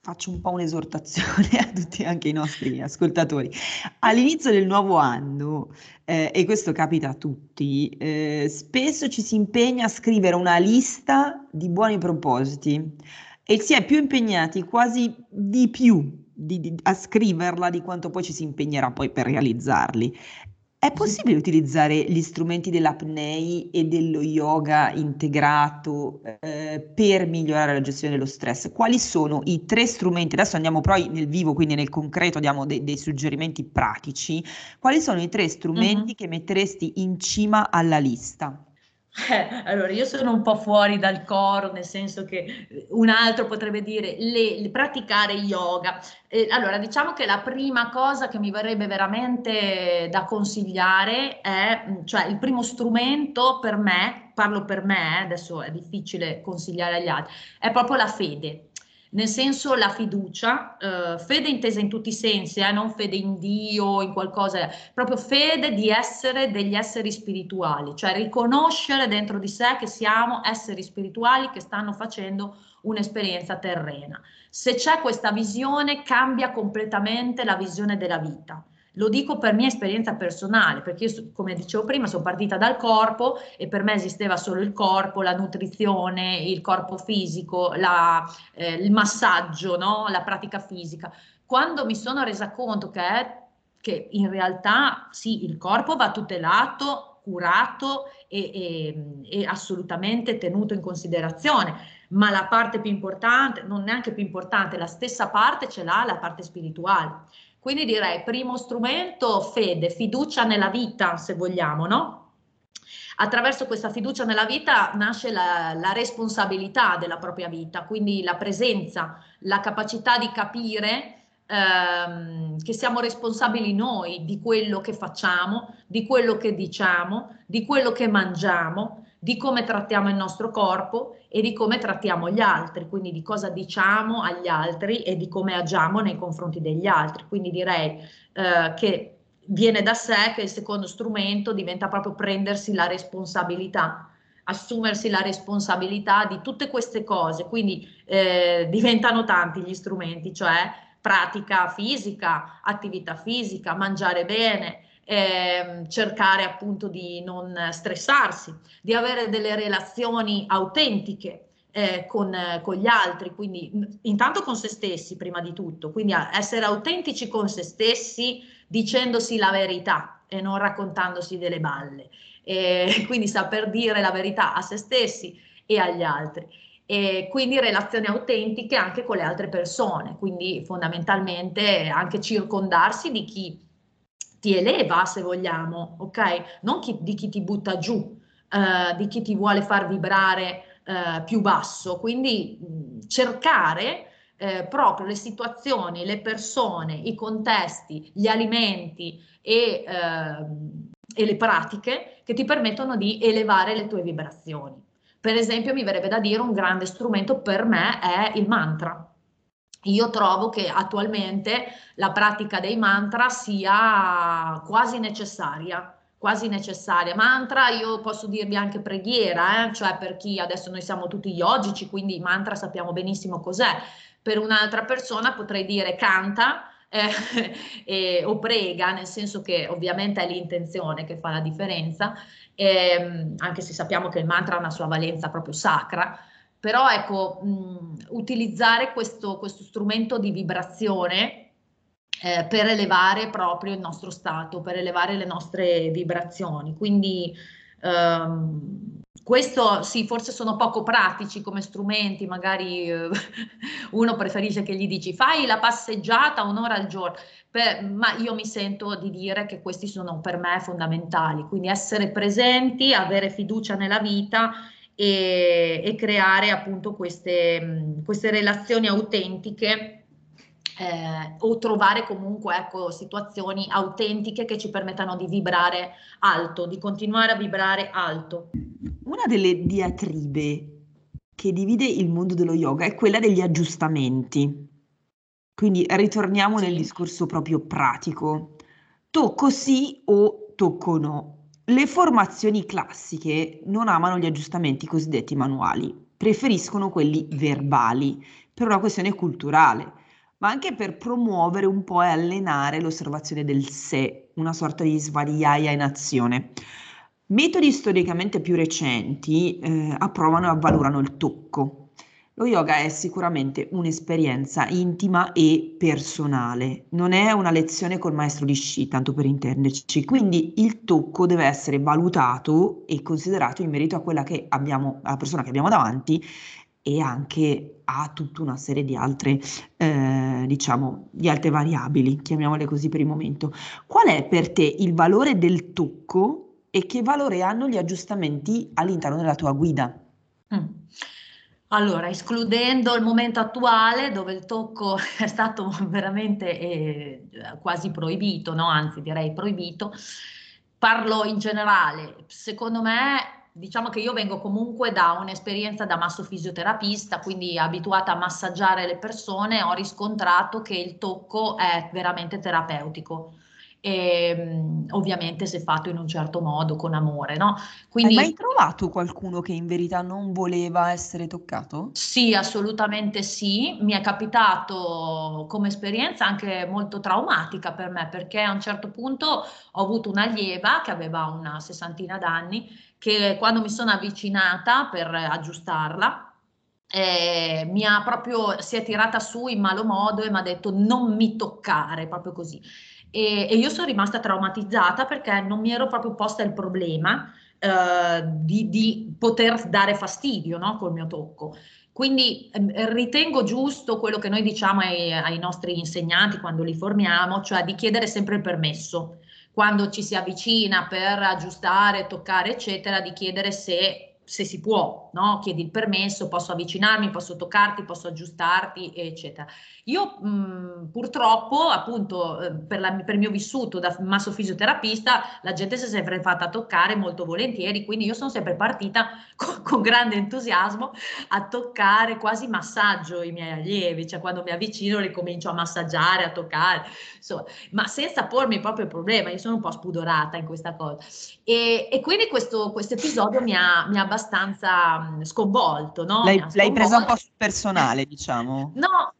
faccio un po' un'esortazione [laughs] a tutti, anche i nostri ascoltatori. All'inizio del nuovo anno, eh, e questo capita a tutti, eh, spesso ci si impegna a scrivere una lista di buoni propositi e si è più impegnati quasi di più di, di, a scriverla di quanto poi ci si impegnerà poi per realizzarli. È possibile utilizzare gli strumenti dell'apnei e dello yoga integrato eh, per migliorare la gestione dello stress? Quali sono i tre strumenti? Adesso andiamo poi nel vivo, quindi nel concreto, diamo de- dei suggerimenti pratici. Quali sono i tre strumenti mm-hmm. che metteresti in cima alla lista? Eh, allora, io sono un po' fuori dal coro, nel senso che un altro potrebbe dire le, le praticare yoga. Eh, allora, diciamo che la prima cosa che mi verrebbe veramente da consigliare è, mm, cioè il primo strumento per me, parlo per me, eh, adesso è difficile consigliare agli altri, è proprio la fede nel senso la fiducia, eh, fede intesa in tutti i sensi, eh, non fede in Dio, in qualcosa, proprio fede di essere degli esseri spirituali, cioè riconoscere dentro di sé che siamo esseri spirituali che stanno facendo un'esperienza terrena. Se c'è questa visione cambia completamente la visione della vita. Lo dico per mia esperienza personale, perché io, come dicevo prima, sono partita dal corpo e per me esisteva solo il corpo, la nutrizione, il corpo fisico, la, eh, il massaggio, no? la pratica fisica. Quando mi sono resa conto che, che in realtà sì, il corpo va tutelato, curato e, e, e assolutamente tenuto in considerazione, ma la parte più importante, non neanche più importante, la stessa parte ce l'ha la parte spirituale. Quindi direi primo strumento fede, fiducia nella vita se vogliamo, no? Attraverso questa fiducia nella vita nasce la, la responsabilità della propria vita, quindi la presenza, la capacità di capire ehm, che siamo responsabili noi di quello che facciamo, di quello che diciamo, di quello che mangiamo, di come trattiamo il nostro corpo e di come trattiamo gli altri, quindi di cosa diciamo agli altri e di come agiamo nei confronti degli altri. Quindi direi eh, che viene da sé che il secondo strumento diventa proprio prendersi la responsabilità assumersi la responsabilità di tutte queste cose, quindi eh, diventano tanti gli strumenti, cioè pratica fisica, attività fisica, mangiare bene, eh, cercare appunto di non stressarsi, di avere delle relazioni autentiche eh, con, con, gli altri, quindi intanto con se stessi prima di tutto, quindi essere autentici con se stessi dicendosi la verità e non raccontandosi delle balle, e [laughs] quindi saper dire la verità a se stessi e agli altri. E quindi relazioni autentiche anche con le altre persone, quindi fondamentalmente anche circondarsi di chi ti eleva, se vogliamo, ok? Non chi, di chi ti butta giù, eh, di chi ti vuole far vibrare eh, più basso. Quindi mh, cercare eh, proprio le situazioni, le persone, i contesti, gli alimenti e, ehm, e le pratiche che ti permettono di elevare le tue vibrazioni. Per esempio, mi verrebbe da dire un grande strumento per me è il mantra io trovo che attualmente la pratica dei mantra sia quasi necessaria, quasi necessaria. Mantra io posso dirvi anche preghiera, eh? cioè per chi adesso noi siamo tutti yogici, quindi mantra sappiamo benissimo cos'è. Per un'altra persona potrei dire canta eh, [laughs] eh, o prega, nel senso che ovviamente è l'intenzione che fa la differenza, ehm, anche se sappiamo che il mantra ha una sua valenza proprio sacra però ecco, mh, utilizzare questo, questo, strumento di vibrazione eh, per elevare proprio il nostro stato, per elevare le nostre vibrazioni. Quindi ehm, questo sì, forse sono poco pratici come strumenti, magari eh, [laughs] uno preferisce che gli dici fai la passeggiata un'ora al giorno, per, ma io mi sento di dire che questi sono per me fondamentali, quindi essere presenti, avere fiducia nella vita e, e creare appunto queste, queste relazioni autentiche eh, o trovare comunque ecco, situazioni autentiche che ci permettano di vibrare alto, di continuare a vibrare alto. Una delle diatribe che divide il mondo dello yoga è quella degli aggiustamenti. Quindi ritorniamo sì. nel discorso proprio pratico. Tocco sì o tocco no. Le formazioni classiche non amano gli aggiustamenti cosiddetti manuali, preferiscono quelli verbali per una questione culturale, ma anche per promuovere un po' e allenare l'osservazione del sé, una sorta di svariaia in azione. Metodi storicamente più recenti eh, approvano e avvalorano il tocco. Lo yoga è sicuramente un'esperienza intima e personale, non è una lezione col maestro di sci, tanto per intenderci, quindi il tocco deve essere valutato e considerato in merito a quella che abbiamo, alla persona che abbiamo davanti e anche a tutta una serie di altre, eh, diciamo, di altre variabili, chiamiamole così per il momento. Qual è per te il valore del tocco e che valore hanno gli aggiustamenti all'interno della tua guida? Mm. Allora, escludendo il momento attuale dove il tocco [laughs] è stato veramente eh, quasi proibito, no? anzi direi proibito, parlo in generale. Secondo me, diciamo che io vengo comunque da un'esperienza da massofisioterapista, quindi abituata a massaggiare le persone, ho riscontrato che il tocco è veramente terapeutico e ehm, ovviamente se fatto in un certo modo, con amore, no? Quindi, Hai mai trovato qualcuno che in verità non voleva essere toccato? Sì, assolutamente sì. Mi è capitato come esperienza anche molto traumatica per me, perché a un certo punto ho avuto un'allieva che aveva una sessantina d'anni, che quando mi sono avvicinata per aggiustarla, eh, mi ha proprio, si è tirata su in malo modo e mi ha detto non mi toccare, proprio così. E, e, io sono rimasta traumatizzata perché non mi ero proprio posta il problema eh, di, di, poter dare fastidio no, col mio tocco. Quindi eh, ritengo giusto quello che noi diciamo ai, ai, nostri insegnanti quando li formiamo, cioè di chiedere sempre il permesso. Quando ci si avvicina per aggiustare, toccare, eccetera, di chiedere se se si può, no? chiedi il permesso, posso avvicinarmi, posso toccarti, posso aggiustarti, eccetera. Io mh, purtroppo, appunto, eh, per, la, per, il mio vissuto da massofisioterapista, la gente si è sempre fatta toccare molto volentieri, quindi io sono sempre partita [laughs] con, con grande entusiasmo a toccare, quasi massaggio i miei allievi, cioè quando mi avvicino li comincio a massaggiare, a toccare, insomma, ma senza pormi proprio il problema, io sono un po' spudorata in questa cosa. E, e quindi questo, episodio mi ha, mi ha abbastanza sconvolto, no? L'hai, l'hai presa un po' sul personale, diciamo? [laughs] No,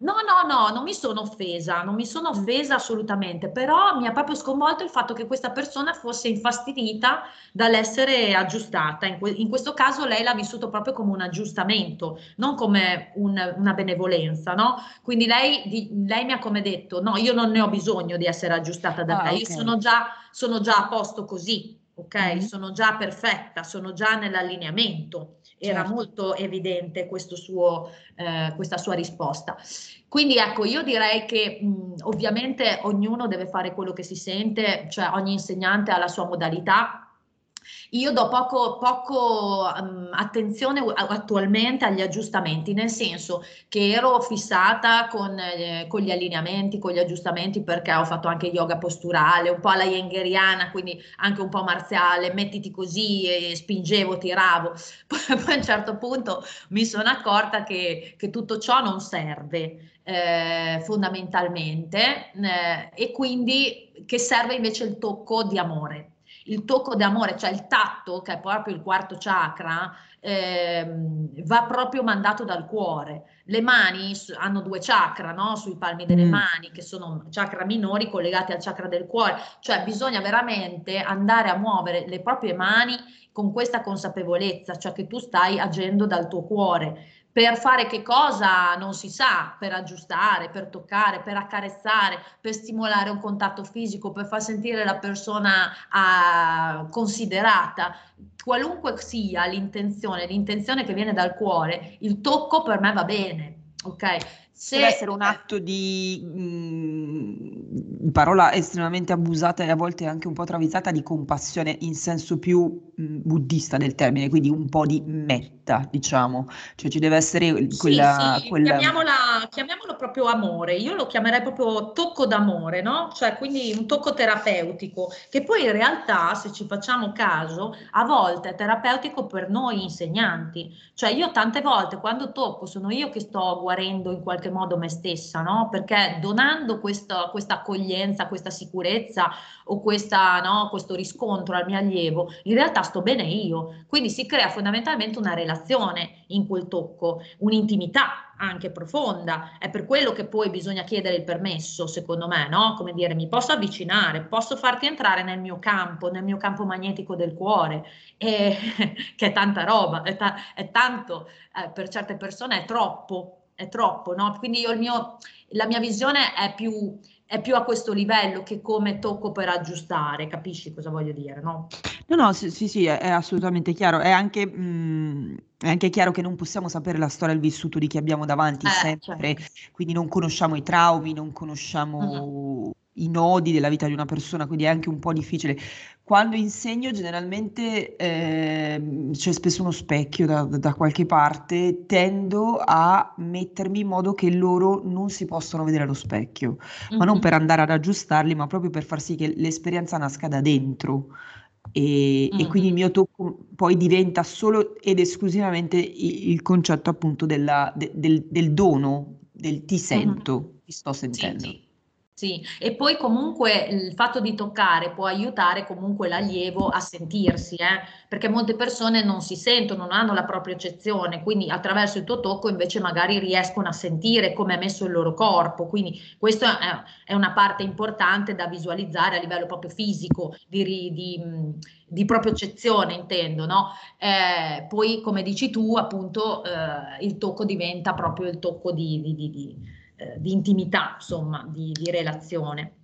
No, no, no, non mi sono offesa, non mi sono offesa assolutamente, però mi ha proprio sconvolto il fatto che questa persona fosse infastidita dall'essere aggiustata. In, que- in questo caso lei l'ha vissuto proprio come un aggiustamento, non come un, una benevolenza, no? Quindi lei, di, lei, mi ha come detto, no, io non ne ho bisogno di essere aggiustata da ah, te, okay. io sono già, sono già a posto così, ok? Mm-hmm. Sono già perfetta, sono già nell'allineamento era certo. molto evidente suo, eh, questa sua risposta. Quindi ecco, io direi che mh, ovviamente ognuno deve fare quello che si sente, cioè ogni insegnante ha la sua modalità, io do poco, poco um, attenzione attualmente agli aggiustamenti, nel senso che ero fissata con, eh, con, gli allineamenti, con gli aggiustamenti, perché ho fatto anche yoga posturale, un po' alla yengheriana, quindi anche un po' marziale, mettiti così, e spingevo, tiravo. [laughs] Poi, poi a un certo punto mi sono accorta che, che tutto ciò non serve. Eh, fondamentalmente eh, e quindi che serve invece il tocco di amore il tocco d'amore, cioè il tatto, che è proprio il quarto chakra, ehm, va proprio mandato dal cuore. Le mani hanno due chakra, no? Sui palmi delle mm. mani, che sono chakra minori collegati al chakra del cuore. Cioè bisogna veramente andare a muovere le proprie mani con questa consapevolezza, cioè che tu stai agendo dal tuo cuore per fare che cosa non si sa, per aggiustare, per toccare, per accarezzare, per stimolare un contatto fisico, per far sentire la persona uh, considerata. Qualunque sia l'intenzione, l'intenzione che viene dal cuore, il tocco per me va bene, ok? Se, deve essere un atto di mh, mm, parola estremamente abusata e a volte anche un po' travisata di compassione in senso più mh, buddista del termine, quindi un po' di metta, diciamo, cioè ci deve essere quella... Sì, sì. quella... Chiamiamola, chiamiamolo proprio amore, io lo chiamerei proprio tocco d'amore, no? Cioè quindi un tocco terapeutico, che poi in realtà, se ci facciamo caso, a volte è terapeutico per noi insegnanti, cioè io tante volte quando tocco sono io che sto guarendo in qualche modo me stessa, no? Perché donando questa, questa accoglienza, questa sicurezza o questa, no, questo riscontro al mio allievo, in realtà sto bene io. Quindi si crea fondamentalmente una relazione in quel tocco, un'intimità anche profonda. È per quello che poi bisogna chiedere il permesso, secondo me, no? Come dire, mi posso avvicinare, posso farti entrare nel mio campo, nel mio campo magnetico del cuore, e, [laughs] che è tanta roba, è, ta- è tanto, eh, per certe persone è troppo, è troppo, no? Quindi io il mio, la mia visione è più è più a questo livello che come tocco per aggiustare, capisci cosa voglio dire, no? No, no, sì, sì, sì è, è, assolutamente chiaro. È anche, mh, è anche, chiaro che non possiamo sapere la storia e il vissuto di chi abbiamo davanti eh, sempre, certo. quindi non conosciamo i traumi, non conosciamo uh-huh. I nodi della vita di una persona, quindi è anche un po' difficile. Quando insegno generalmente eh, c'è spesso uno specchio da, da, qualche parte, tendo a mettermi in modo che loro non si possano vedere allo specchio, mm-hmm. ma non per andare ad aggiustarli, ma proprio per far sì che l'esperienza nasca da dentro. E, mm-hmm. e quindi il mio tocco poi diventa solo ed esclusivamente il, il concetto appunto della, de, del, del, dono, del ti sento, mm-hmm. ti sto sentendo. Sì, sì. Sì, e poi comunque il fatto di toccare può aiutare comunque l'allievo a sentirsi, eh? perché molte persone non si sentono, non hanno la propria eccezione, quindi attraverso il tuo tocco invece magari riescono a sentire come è messo il loro corpo, quindi questa è, una parte importante da visualizzare a livello proprio fisico, di, di, di propria eccezione intendo, no? Eh, poi come dici tu appunto eh, il tocco diventa proprio il tocco di, di eh, di intimità, insomma, di, di relazione.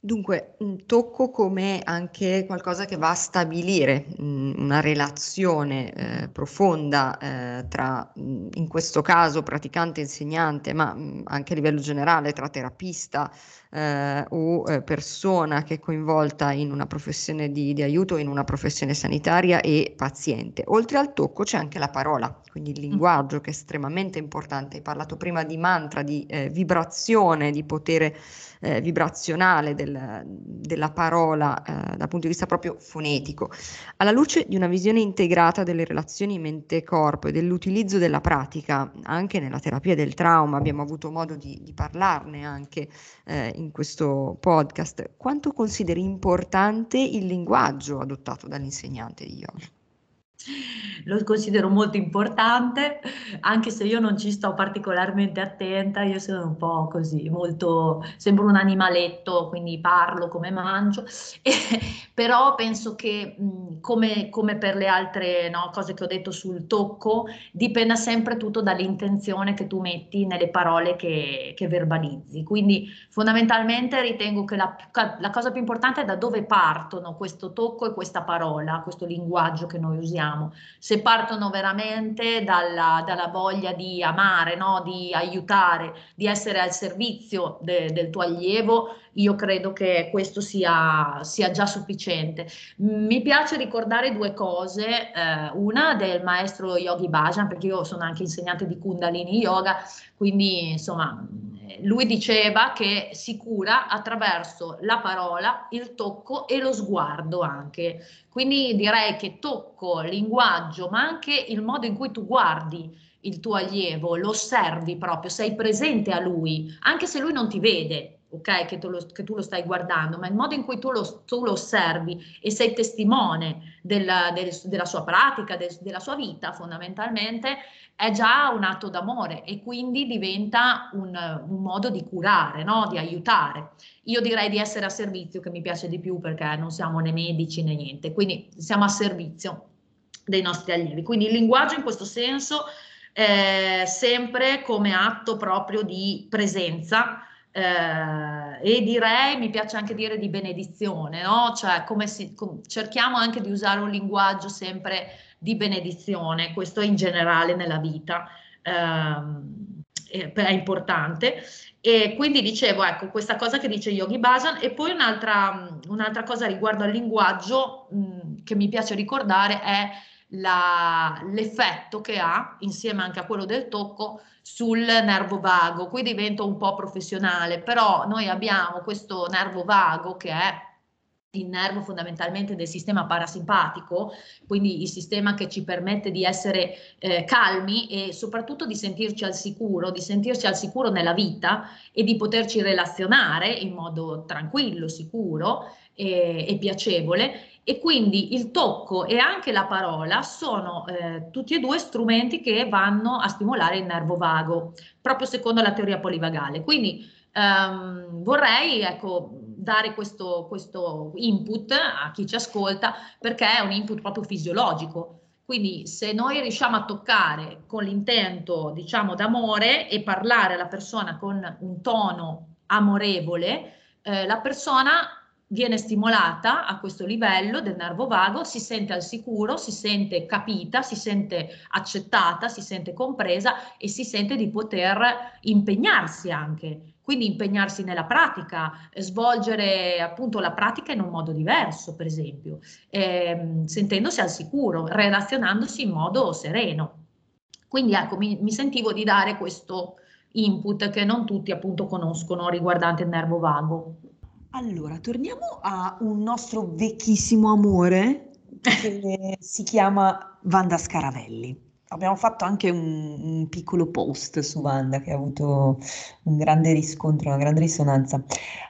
Dunque, un tocco come anche qualcosa che va a stabilire mh, mm, una relazione eh, profonda eh, tra, mh, mm, in questo caso, praticante e insegnante, ma mh, mm, anche a livello generale tra terapista eh, o eh, persona che è coinvolta in una professione di, di, aiuto, in una professione sanitaria e paziente. Oltre al tocco c'è anche la parola, quindi il linguaggio che è estremamente importante. Hai parlato prima di mantra, di eh, vibrazione, di potere eh, vibrazionale del, della parola eh, dal punto di vista proprio fonetico. Alla luce di una visione integrata delle relazioni mente-corpo e dell'utilizzo della pratica anche nella terapia del trauma, abbiamo avuto modo di, di parlarne anche eh, in questo podcast, quanto consideri importante il linguaggio adottato dall'insegnante di yoga? Lo considero molto importante, anche se io non ci sto particolarmente attenta, io sono un po' così, molto, sembro un animaletto, quindi parlo come mangio, e, [laughs] però penso che come, come, per le altre no, cose che ho detto sul tocco, dipenda sempre tutto dall'intenzione che tu metti nelle parole che, che verbalizzi, quindi fondamentalmente ritengo che la, la cosa più importante è da dove partono questo tocco e questa parola, questo linguaggio che noi usiamo vogliamo, se partono veramente dalla, dalla voglia di amare, no? di aiutare, di essere al servizio de, del tuo allievo, io credo che questo sia, sia, già sufficiente. Mi piace ricordare due cose, eh, una del maestro Yogi Bhajan, perché io sono anche insegnante di Kundalini Yoga, quindi insomma lui diceva che si cura attraverso la parola, il tocco e lo sguardo anche. Quindi direi che tocco, linguaggio, ma anche il modo in cui tu guardi il tuo allievo, lo osservi proprio, sei presente a lui, anche se lui non ti vede, ok? Che tu lo, che tu lo stai guardando, ma il modo in cui tu lo, tu lo osservi e sei testimone della, del, della sua pratica, del, della sua vita fondamentalmente, è già un atto d'amore e quindi diventa un, un modo di curare, no? di aiutare. Io direi di essere a servizio, che mi piace di più perché non siamo né medici né niente, quindi siamo a servizio dei nostri allievi. Quindi il linguaggio in questo senso è sempre come atto proprio di presenza, eh, e direi, mi piace anche dire di benedizione, no? Cioè come si, com, cerchiamo anche di usare un linguaggio sempre di benedizione, questo in generale nella vita ehm, è importante. E quindi dicevo, ecco, questa cosa che dice Yogi Bhajan e poi un'altra, un'altra cosa riguardo al linguaggio mh, che mi piace ricordare è la, l'effetto che ha, insieme anche a quello del tocco, sul nervo vago. Qui divento un po' professionale, però noi abbiamo questo nervo vago che è il nervo fondamentalmente del sistema parasimpatico, quindi il sistema che ci permette di essere eh, calmi e soprattutto di sentirci al sicuro, di sentirci al sicuro nella vita e di poterci relazionare in modo tranquillo, sicuro e, e piacevole. E quindi il tocco e anche la parola sono eh, tutti e due strumenti che vanno a stimolare il nervo vago, proprio secondo la teoria polivagale. Quindi ehm, vorrei ecco, dare questo, questo input a chi ci ascolta perché è un input proprio fisiologico. Quindi se noi riusciamo a toccare con l'intento, diciamo, d'amore e parlare alla persona con un tono amorevole, eh, la persona viene stimolata a questo livello del nervo vago, si sente al sicuro, si sente capita, si sente accettata, si sente compresa e si sente di poter impegnarsi anche quindi impegnarsi nella pratica, svolgere appunto la pratica in un modo diverso, per esempio, ehm, sentendosi al sicuro, relazionandosi in modo sereno. Quindi ecco, mi, mi sentivo di dare questo input che non tutti appunto conoscono riguardante il nervo vago. Allora, torniamo a un nostro vecchissimo amore che [laughs] si chiama Vanda Scaravelli. Abbiamo fatto anche un, un piccolo post su Wanda che ha avuto un grande riscontro, una grande risonanza.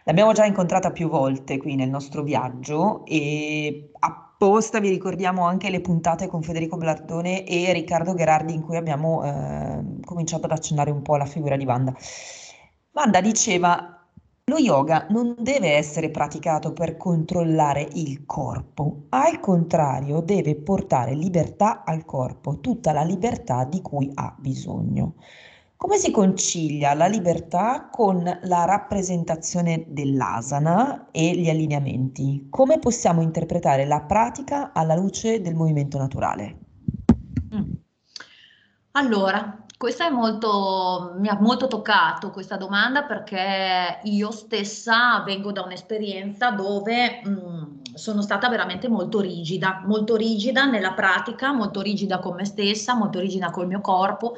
L'abbiamo già incontrata più volte qui nel nostro viaggio e apposta vi ricordiamo anche le puntate con Federico Blardone e Riccardo Gherardi in cui abbiamo eh, cominciato ad accennare un po' alla figura di Wanda. Wanda diceva lo yoga non deve essere praticato per controllare il corpo, al contrario deve portare libertà al corpo, tutta la libertà di cui ha bisogno. Come si concilia la libertà con la rappresentazione dell'asana e gli allineamenti? Come possiamo interpretare la pratica alla luce del movimento naturale? Mm. Allora, questa molto, mi ha molto toccato questa domanda perché io stessa vengo da un'esperienza dove mh, mm, sono stata veramente molto rigida, molto rigida nella pratica, molto rigida con me stessa, molto rigida col mio corpo,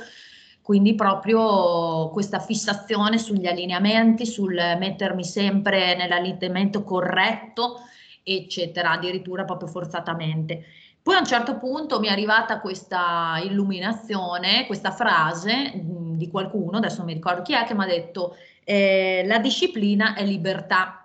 quindi proprio questa fissazione sugli allineamenti, sul mettermi sempre nell'allineamento corretto, eccetera, addirittura proprio forzatamente. Poi a un certo punto mi è arrivata questa illuminazione, questa frase di qualcuno, adesso non mi ricordo chi è, che mi ha detto eh, la disciplina è libertà.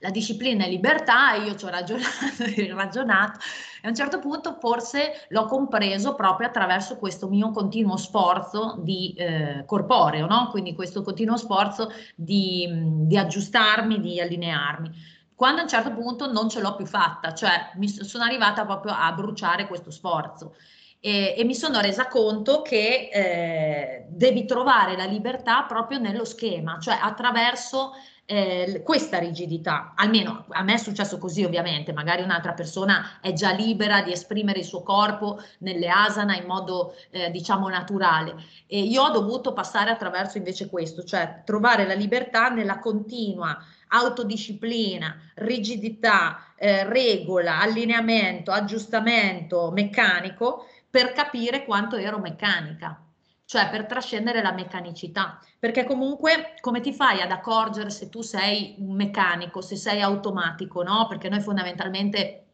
La disciplina è libertà, io ci ho ragionato, [laughs] ragionato e a un certo punto forse l'ho compreso proprio attraverso questo mio continuo sforzo di eh, corporeo, no? quindi questo continuo sforzo di, di aggiustarmi, di allinearmi quando a un certo punto non ce l'ho più fatta, cioè mi sono arrivata proprio a bruciare questo sforzo. E, e mi sono resa conto che eh, devi trovare la libertà proprio nello schema, cioè attraverso eh, questa rigidità, almeno a me è successo così ovviamente, magari un'altra persona è già libera di esprimere il suo corpo nelle asana in modo eh, diciamo naturale. E io ho dovuto passare attraverso invece questo, cioè trovare la libertà nella continua autodisciplina, rigidità, eh, regola, allineamento, aggiustamento meccanico per capire quanto ero meccanica, cioè per trascendere la meccanicità, perché comunque come ti fai ad accorgere se tu sei un meccanico, se sei automatico, no? Perché noi fondamentalmente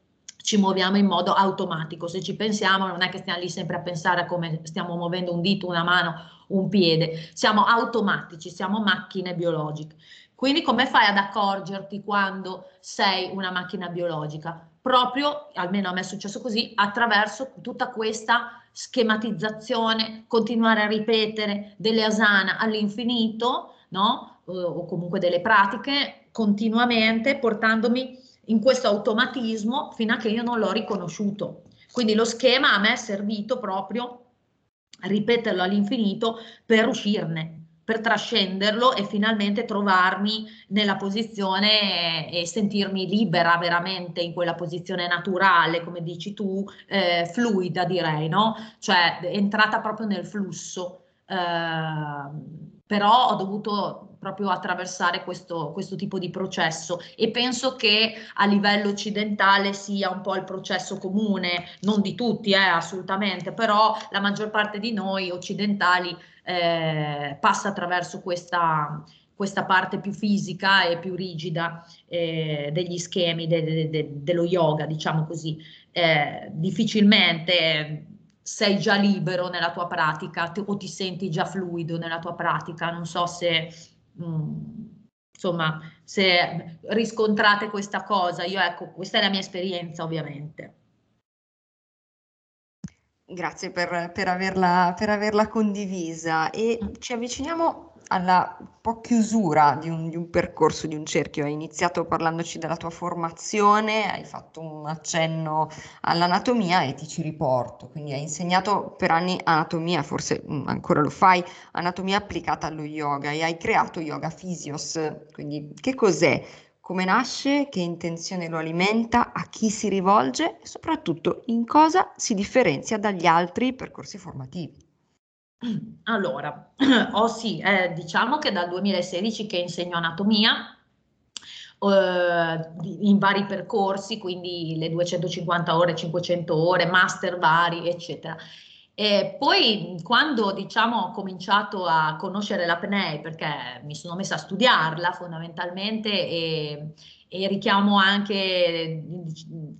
ci muoviamo in modo automatico, se ci pensiamo non è che stiamo lì sempre a pensare a come stiamo muovendo un dito, una mano, un piede, siamo automatici, siamo macchine biologiche. Quindi come fai ad accorgerti quando sei una macchina biologica? Proprio, almeno a me è successo così, attraverso tutta questa schematizzazione, continuare a ripetere delle asana all'infinito, no? o comunque delle pratiche continuamente, portandomi in questo automatismo fino a che io non l'ho riconosciuto. Quindi lo schema a me è servito proprio a ripeterlo all'infinito per uscirne, per trascenderlo e finalmente trovarmi nella posizione e, sentirmi libera veramente in quella posizione naturale, come dici tu, eh, fluida direi, no? Cioè entrata proprio nel flusso. Eh, però ho dovuto proprio attraversare questo, questo tipo di processo e penso che a livello occidentale sia un po' il processo comune, non di tutti eh, assolutamente, però la maggior parte di noi occidentali eh, passa attraverso questa, questa parte più fisica e più rigida eh, degli schemi de, de, de, dello yoga, diciamo così. Eh, difficilmente sei già libero nella tua pratica ti, o ti senti già fluido nella tua pratica. Non so se, mh, mm, insomma, se riscontrate questa cosa. Io, ecco, questa è la mia esperienza, ovviamente. Grazie per, per, averla, per averla condivisa e ci avviciniamo alla po' chiusura di un, di un, percorso, di un cerchio. Hai iniziato parlandoci della tua formazione, hai fatto un accenno all'anatomia e ti ci riporto. Quindi hai insegnato per anni anatomia, forse mm, ancora lo fai, anatomia applicata allo yoga e hai creato Yoga Physios. Quindi che cos'è? Come nasce? Che intenzione lo alimenta? A chi si rivolge? E soprattutto in cosa si differenzia dagli altri percorsi formativi? Allora, [clears throat] oh sì, eh, diciamo che dal 2016 che insegno anatomia eh, in vari percorsi, quindi le 250 ore, 500 ore, master vari, eccetera. E poi quando diciamo ho cominciato a conoscere l'apnea, perché mi sono messa a studiarla fondamentalmente e, e richiamo anche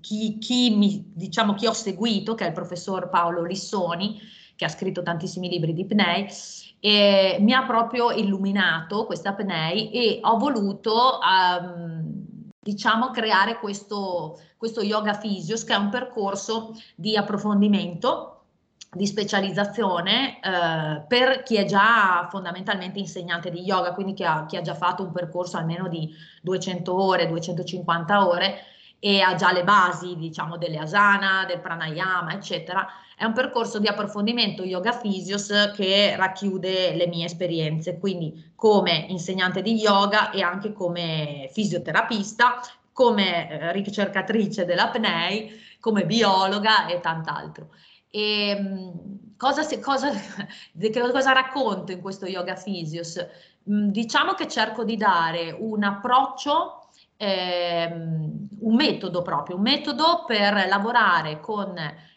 chi, chi, mi, diciamo, chi ho seguito, che è il professor Paolo Lissoni, che ha scritto tantissimi libri di PNEI, e mi ha proprio illuminato questa PNEI e ho voluto, um, diciamo, creare questo, questo Yoga Physios, che è un percorso di approfondimento di specializzazione eh, per chi è già fondamentalmente insegnante di yoga, quindi chi ha, chi ha, già fatto un percorso almeno di 200 ore, 250 ore e ha già le basi, diciamo, delle asana, del pranayama, eccetera, è un percorso di approfondimento yoga physios che racchiude le mie esperienze, quindi come insegnante di yoga e anche come fisioterapista, come eh, ricercatrice dell'apnei, come biologa e tant'altro. E, ehm, cosa, cosa, [laughs] cosa racconto in questo yoga physios? Mm, diciamo che cerco di dare un approccio ehm, un metodo proprio, un metodo per lavorare con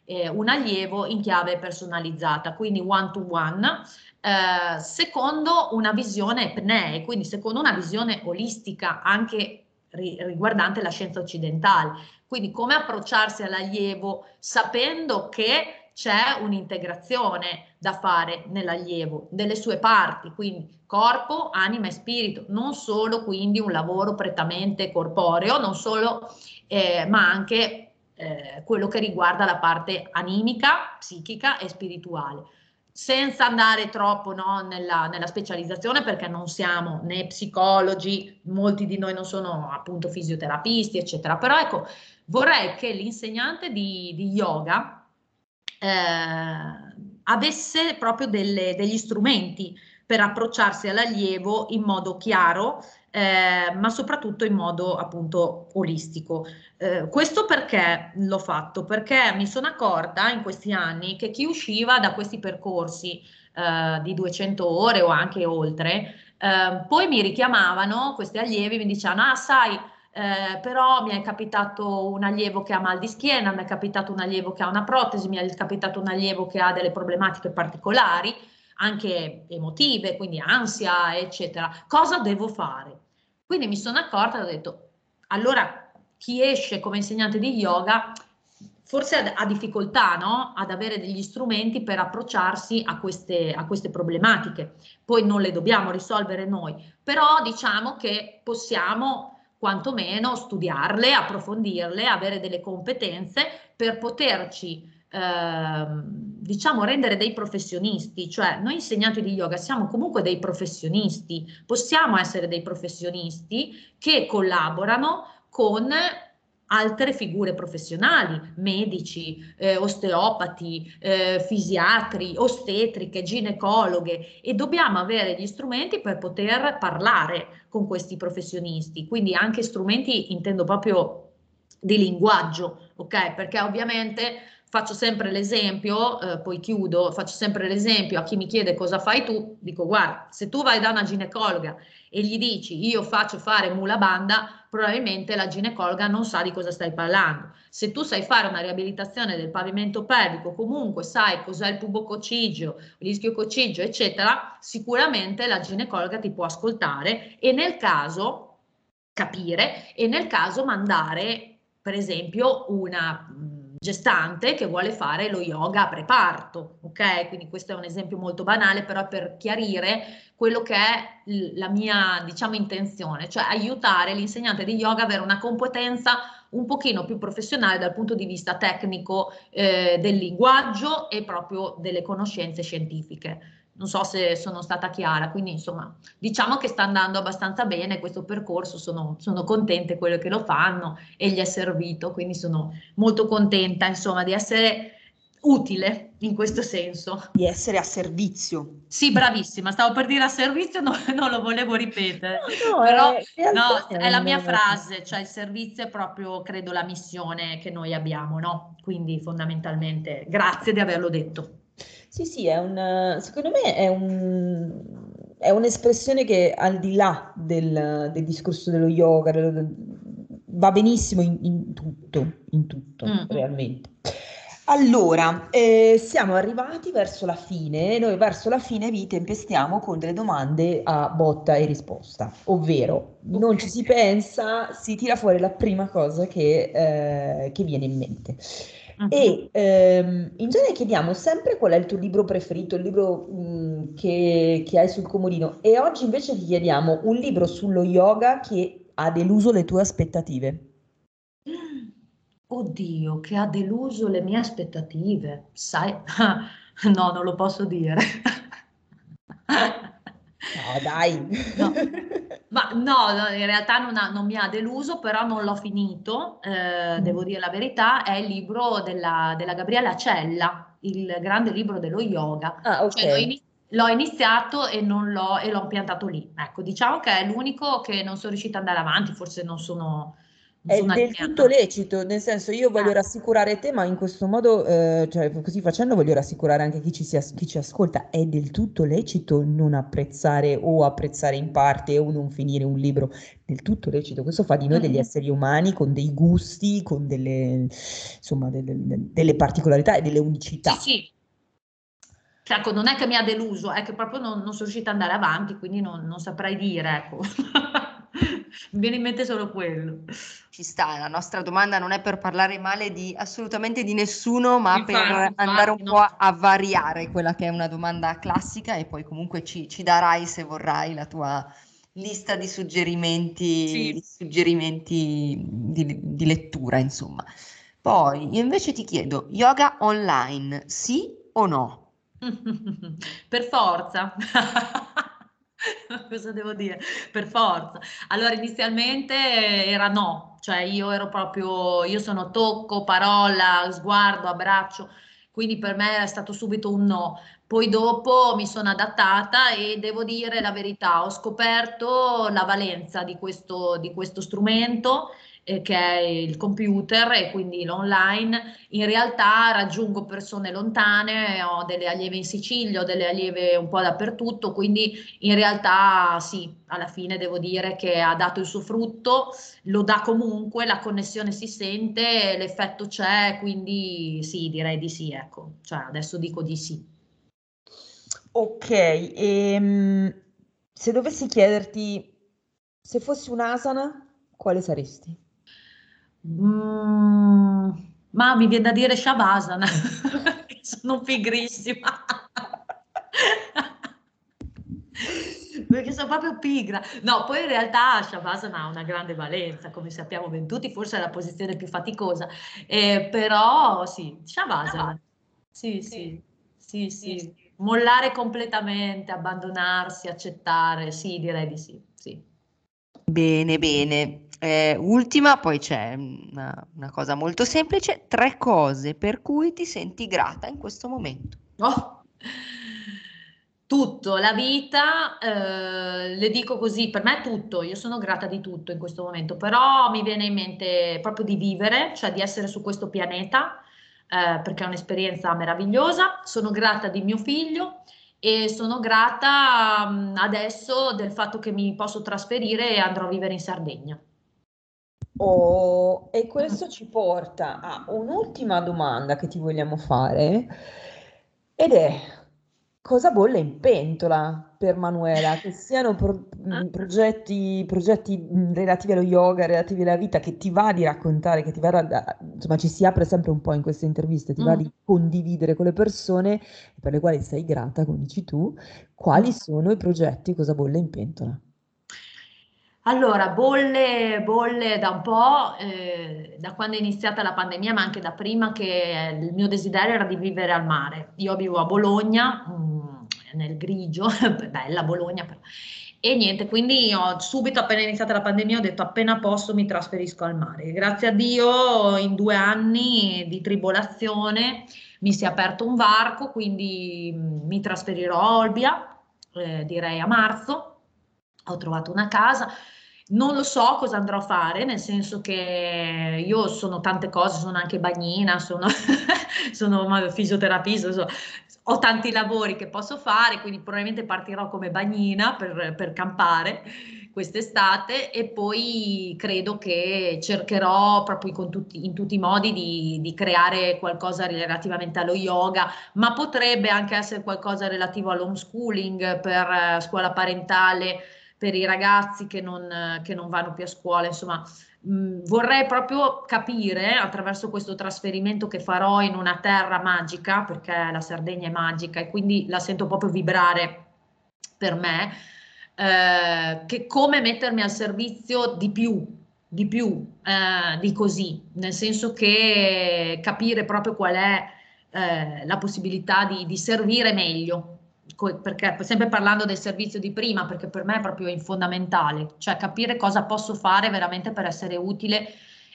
eh, un allievo in chiave personalizzata, quindi one to one, eh, secondo una visione PNE, quindi secondo una visione olistica anche ri riguardante la scienza occidentale. Quindi come approcciarsi all'allievo sapendo che c'è un'integrazione da fare nell'allievo, delle sue parti, quindi corpo, anima e spirito, non solo quindi un lavoro prettamente corporeo, non solo, eh, ma anche eh, quello che riguarda la parte animica, psichica e spirituale. Senza andare troppo no, nella, nella, specializzazione, perché non siamo né psicologi, molti di noi non sono appunto fisioterapisti, eccetera. Però ecco, vorrei che l'insegnante di, di yoga eh, avesse proprio delle, degli strumenti per approcciarsi all'allievo in modo chiaro, eh, ma soprattutto in modo appunto olistico. Eh, questo perché l'ho fatto? Perché mi sono accorta in questi anni che chi usciva da questi percorsi eh, di 200 ore o anche oltre, eh, poi mi richiamavano questi allievi, mi dicevano, ah sai, eh, però mi è capitato un allievo che ha mal di schiena, mi è capitato un allievo che ha una protesi, mi è capitato un allievo che ha delle problematiche particolari, anche emotive, quindi ansia, eccetera. Cosa devo fare? Quindi mi sono accorta e ho detto, allora chi esce come insegnante di yoga forse ha, difficoltà no? ad avere degli strumenti per approcciarsi a queste, a queste problematiche. Poi non le dobbiamo risolvere noi, però diciamo che possiamo quantomeno studiarle, approfondirle, avere delle competenze per poterci diciamo rendere dei professionisti, cioè noi insegnanti di yoga siamo comunque dei professionisti, possiamo essere dei professionisti che collaborano con altre figure professionali, medici, eh, osteopati, eh, fisiatri, ostetriche, ginecologhe e dobbiamo avere gli strumenti per poter parlare con questi professionisti, quindi anche strumenti intendo proprio di linguaggio, ok? Perché ovviamente faccio sempre l'esempio, eh, poi chiudo, faccio sempre l'esempio a chi mi chiede cosa fai tu, dico guarda, se tu vai da una ginecologa e gli dici io faccio fare mula banda, probabilmente la ginecologa non sa di cosa stai parlando. Se tu sai fare una riabilitazione del pavimento pelvico, comunque sai cos'è il pubococigio, l'ischio cocigio, eccetera, sicuramente la ginecologa ti può ascoltare e nel caso capire e nel caso mandare per esempio una gestante che vuole fare lo yoga a preparto, ok? Quindi questo è un esempio molto banale, però per chiarire quello che è la mia, diciamo, intenzione, cioè aiutare l'insegnante di yoga ad avere una competenza un pochino più professionale dal punto di vista tecnico eh, del linguaggio e proprio delle conoscenze scientifiche. Non so se sono stata chiara, quindi insomma diciamo che sta andando abbastanza bene questo percorso, sono, sono contenta di quello che lo fanno e gli è servito, quindi sono molto contenta insomma di essere utile in questo senso. Di essere a servizio. Sì, bravissima, stavo per dire a servizio, no, [laughs] non lo volevo ripetere, no, no, però è, no, è la mia frase, cioè il servizio è proprio, credo, la missione che noi abbiamo, no? Quindi fondamentalmente grazie di averlo detto. Sì, sì, è un, secondo me è, un, è un'espressione che al di là del, del discorso dello yoga va benissimo in, in, tutto, in tutto, mm. realmente. Allora, eh, siamo arrivati verso la fine, noi verso la fine vi tempestiamo con delle domande a botta e risposta, ovvero non ci si pensa, si tira fuori la prima cosa che, eh, che viene in mente. Uh-huh. E ehm, in genere chiediamo sempre qual è il tuo libro preferito, il libro mh, mm, che, che, hai sul comodino. E oggi invece ti chiediamo un libro sullo yoga che ha deluso le tue aspettative. Oddio, che ha deluso le mie aspettative. Sai, [laughs] no, non lo posso dire. [laughs] No, dai. No. Ma no, in realtà non, ha, non, mi ha deluso, però non l'ho finito, eh, mm. devo dire la verità, è il libro della, della, Gabriela Cella, il grande libro dello yoga. Ah. Cioè, l'ho, inizi- l'ho, iniziato e, non l'ho, e l'ho piantato lì. Ecco, diciamo che è l'unico che non sono riuscita ad andare avanti, forse non sono è del tutto lecito, nel senso io voglio ah. rassicurare te, ma in questo modo, eh, cioè così facendo voglio rassicurare anche chi ci, si, chi ci, ascolta, è del tutto lecito non apprezzare o apprezzare in parte o non finire un libro, del tutto lecito, questo fa di noi degli esseri umani con dei gusti, con delle, insomma, delle, delle particolarità e delle unicità. Sì, sì. Cioè, ecco, non è che mi ha deluso, è che proprio non, non sono riuscita ad andare avanti, quindi non, non saprei dire, ecco. Mi viene in mente solo quello. Ci sta, la nostra domanda non è per parlare male di assolutamente di nessuno, ma infatti, per infatti, andare un no. po' a variare quella che è una domanda classica e poi comunque ci, ci darai, se vorrai, la tua lista di suggerimenti, sì. di, suggerimenti di, di lettura, insomma. Poi io invece ti chiedo, yoga online, sì o no? [laughs] per forza. [laughs] [laughs] Cosa devo dire? Per forza. Allora, inizialmente era no, cioè io ero proprio, io sono tocco, parola, sguardo, abbraccio, quindi per me è stato subito un no. Poi dopo mi sono adattata e devo dire la verità, ho scoperto la valenza di questo, di questo strumento eh, che è il computer e quindi l'online, in realtà raggiungo persone lontane, ho delle allieve in Sicilia, ho delle allieve un po' dappertutto, quindi in realtà sì, alla fine devo dire che ha dato il suo frutto, lo dà comunque, la connessione si sente, l'effetto c'è, quindi sì, direi di sì, ecco, cioè adesso dico di sì. Ok, ehm, se dovessi chiederti se fossi un'asana, quale saresti? Mm, ma mi viene da dire Shavasana, [laughs] sono pigrissima. Perché sono proprio pigra. No, poi in realtà Shavasana ha una grande valenza, come sappiamo ben tutti, forse è la posizione più faticosa, eh, però sì, Shavasana. Sì, sì, sì, sì. Mollare completamente, abbandonarsi, accettare, sì, direi di sì, sì. Bene, bene. Eh, ultima, poi c'è una, una, cosa molto semplice, tre cose per cui ti senti grata in questo momento. Oh. Tutto, la vita, eh, le dico così, per me è tutto, io sono grata di tutto in questo momento, però mi viene in mente proprio di vivere, cioè di essere su questo pianeta, eh, perché è un'esperienza meravigliosa. Sono grata di mio figlio e sono grata adesso del fatto che mi posso trasferire e andrò a vivere in Sardegna. Oh, e questo ci porta a un'ultima domanda che ti vogliamo fare ed è cosa bolle in pentola per Manuela, che siano pro- ah. progetti, progetti relativi allo yoga, relativi alla vita, che ti va di raccontare, che ti va da, insomma ci si apre sempre un po' in queste interviste, ti mm. va di condividere con le persone per le quali sei grata, come dici tu, quali sono i progetti, cosa bolle in pentola? Allora, bolle, bolle da un po', eh, da quando è iniziata la pandemia, ma anche da prima che il mio desiderio era di vivere al mare. Io vivo a Bologna, mm, nel grigio, [laughs] bella Bologna però. E niente, quindi ho subito appena iniziata la pandemia ho detto appena posso mi trasferisco al mare. Grazie a Dio in due anni di tribolazione mi si è aperto un varco, quindi mm, mi trasferirò a Olbia, eh, direi a marzo. Ho trovato una casa non lo so cosa andrò a fare, nel senso che io sono tante cose, sono anche bagnina, sono, [laughs] sono fisioterapista, so, ho tanti lavori che posso fare, quindi probabilmente partirò come bagnina per, per campare quest'estate e poi credo che cercherò proprio tutti, in tutti i modi di, di, creare qualcosa relativamente allo yoga, ma potrebbe anche essere qualcosa relativo all'homeschooling per uh, scuola parentale per i ragazzi che non, che non vanno più a scuola, insomma vorrei proprio capire attraverso questo trasferimento che farò in una terra magica, perché la Sardegna è magica e quindi la sento proprio vibrare per me, eh, che come mettermi al servizio di più, di più eh, di così, nel senso che capire proprio qual è eh, la possibilità di, di servire meglio perché sempre parlando del servizio di prima, perché per me è proprio fondamentale, cioè capire cosa posso fare veramente per essere utile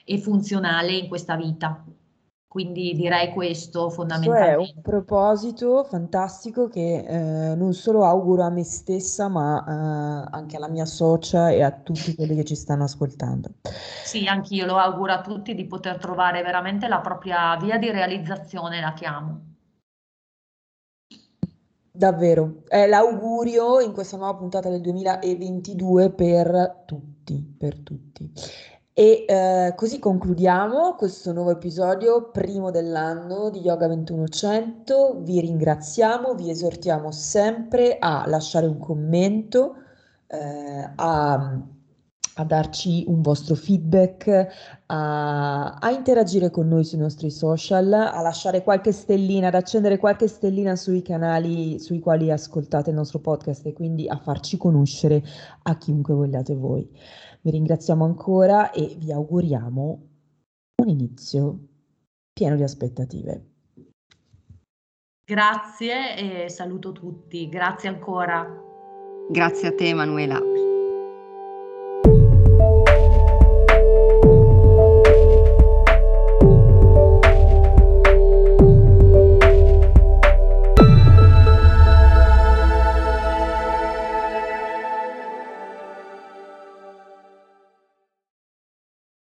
e funzionale in questa vita. Quindi direi questo fondamentalmente. Questo è un proposito fantastico che eh, non solo auguro a me stessa, ma eh, anche alla mia socia e a tutti quelli che ci stanno ascoltando. Sì, anch'io lo auguro a tutti di poter trovare veramente la propria via di realizzazione, la chiamo. Davvero, è l'augurio in questa nuova puntata del 2022 per tutti, per tutti. E eh, così concludiamo questo nuovo episodio, primo dell'anno di Yoga 2100. Vi ringraziamo, vi esortiamo sempre a lasciare un commento, eh, a a darci un vostro feedback, a, a, interagire con noi sui nostri social, a lasciare qualche stellina, ad accendere qualche stellina sui canali sui quali ascoltate il nostro podcast e quindi a farci conoscere a chiunque vogliate voi. Vi ringraziamo ancora e vi auguriamo un inizio pieno di aspettative. Grazie e saluto tutti. Grazie ancora. Grazie a te Emanuela.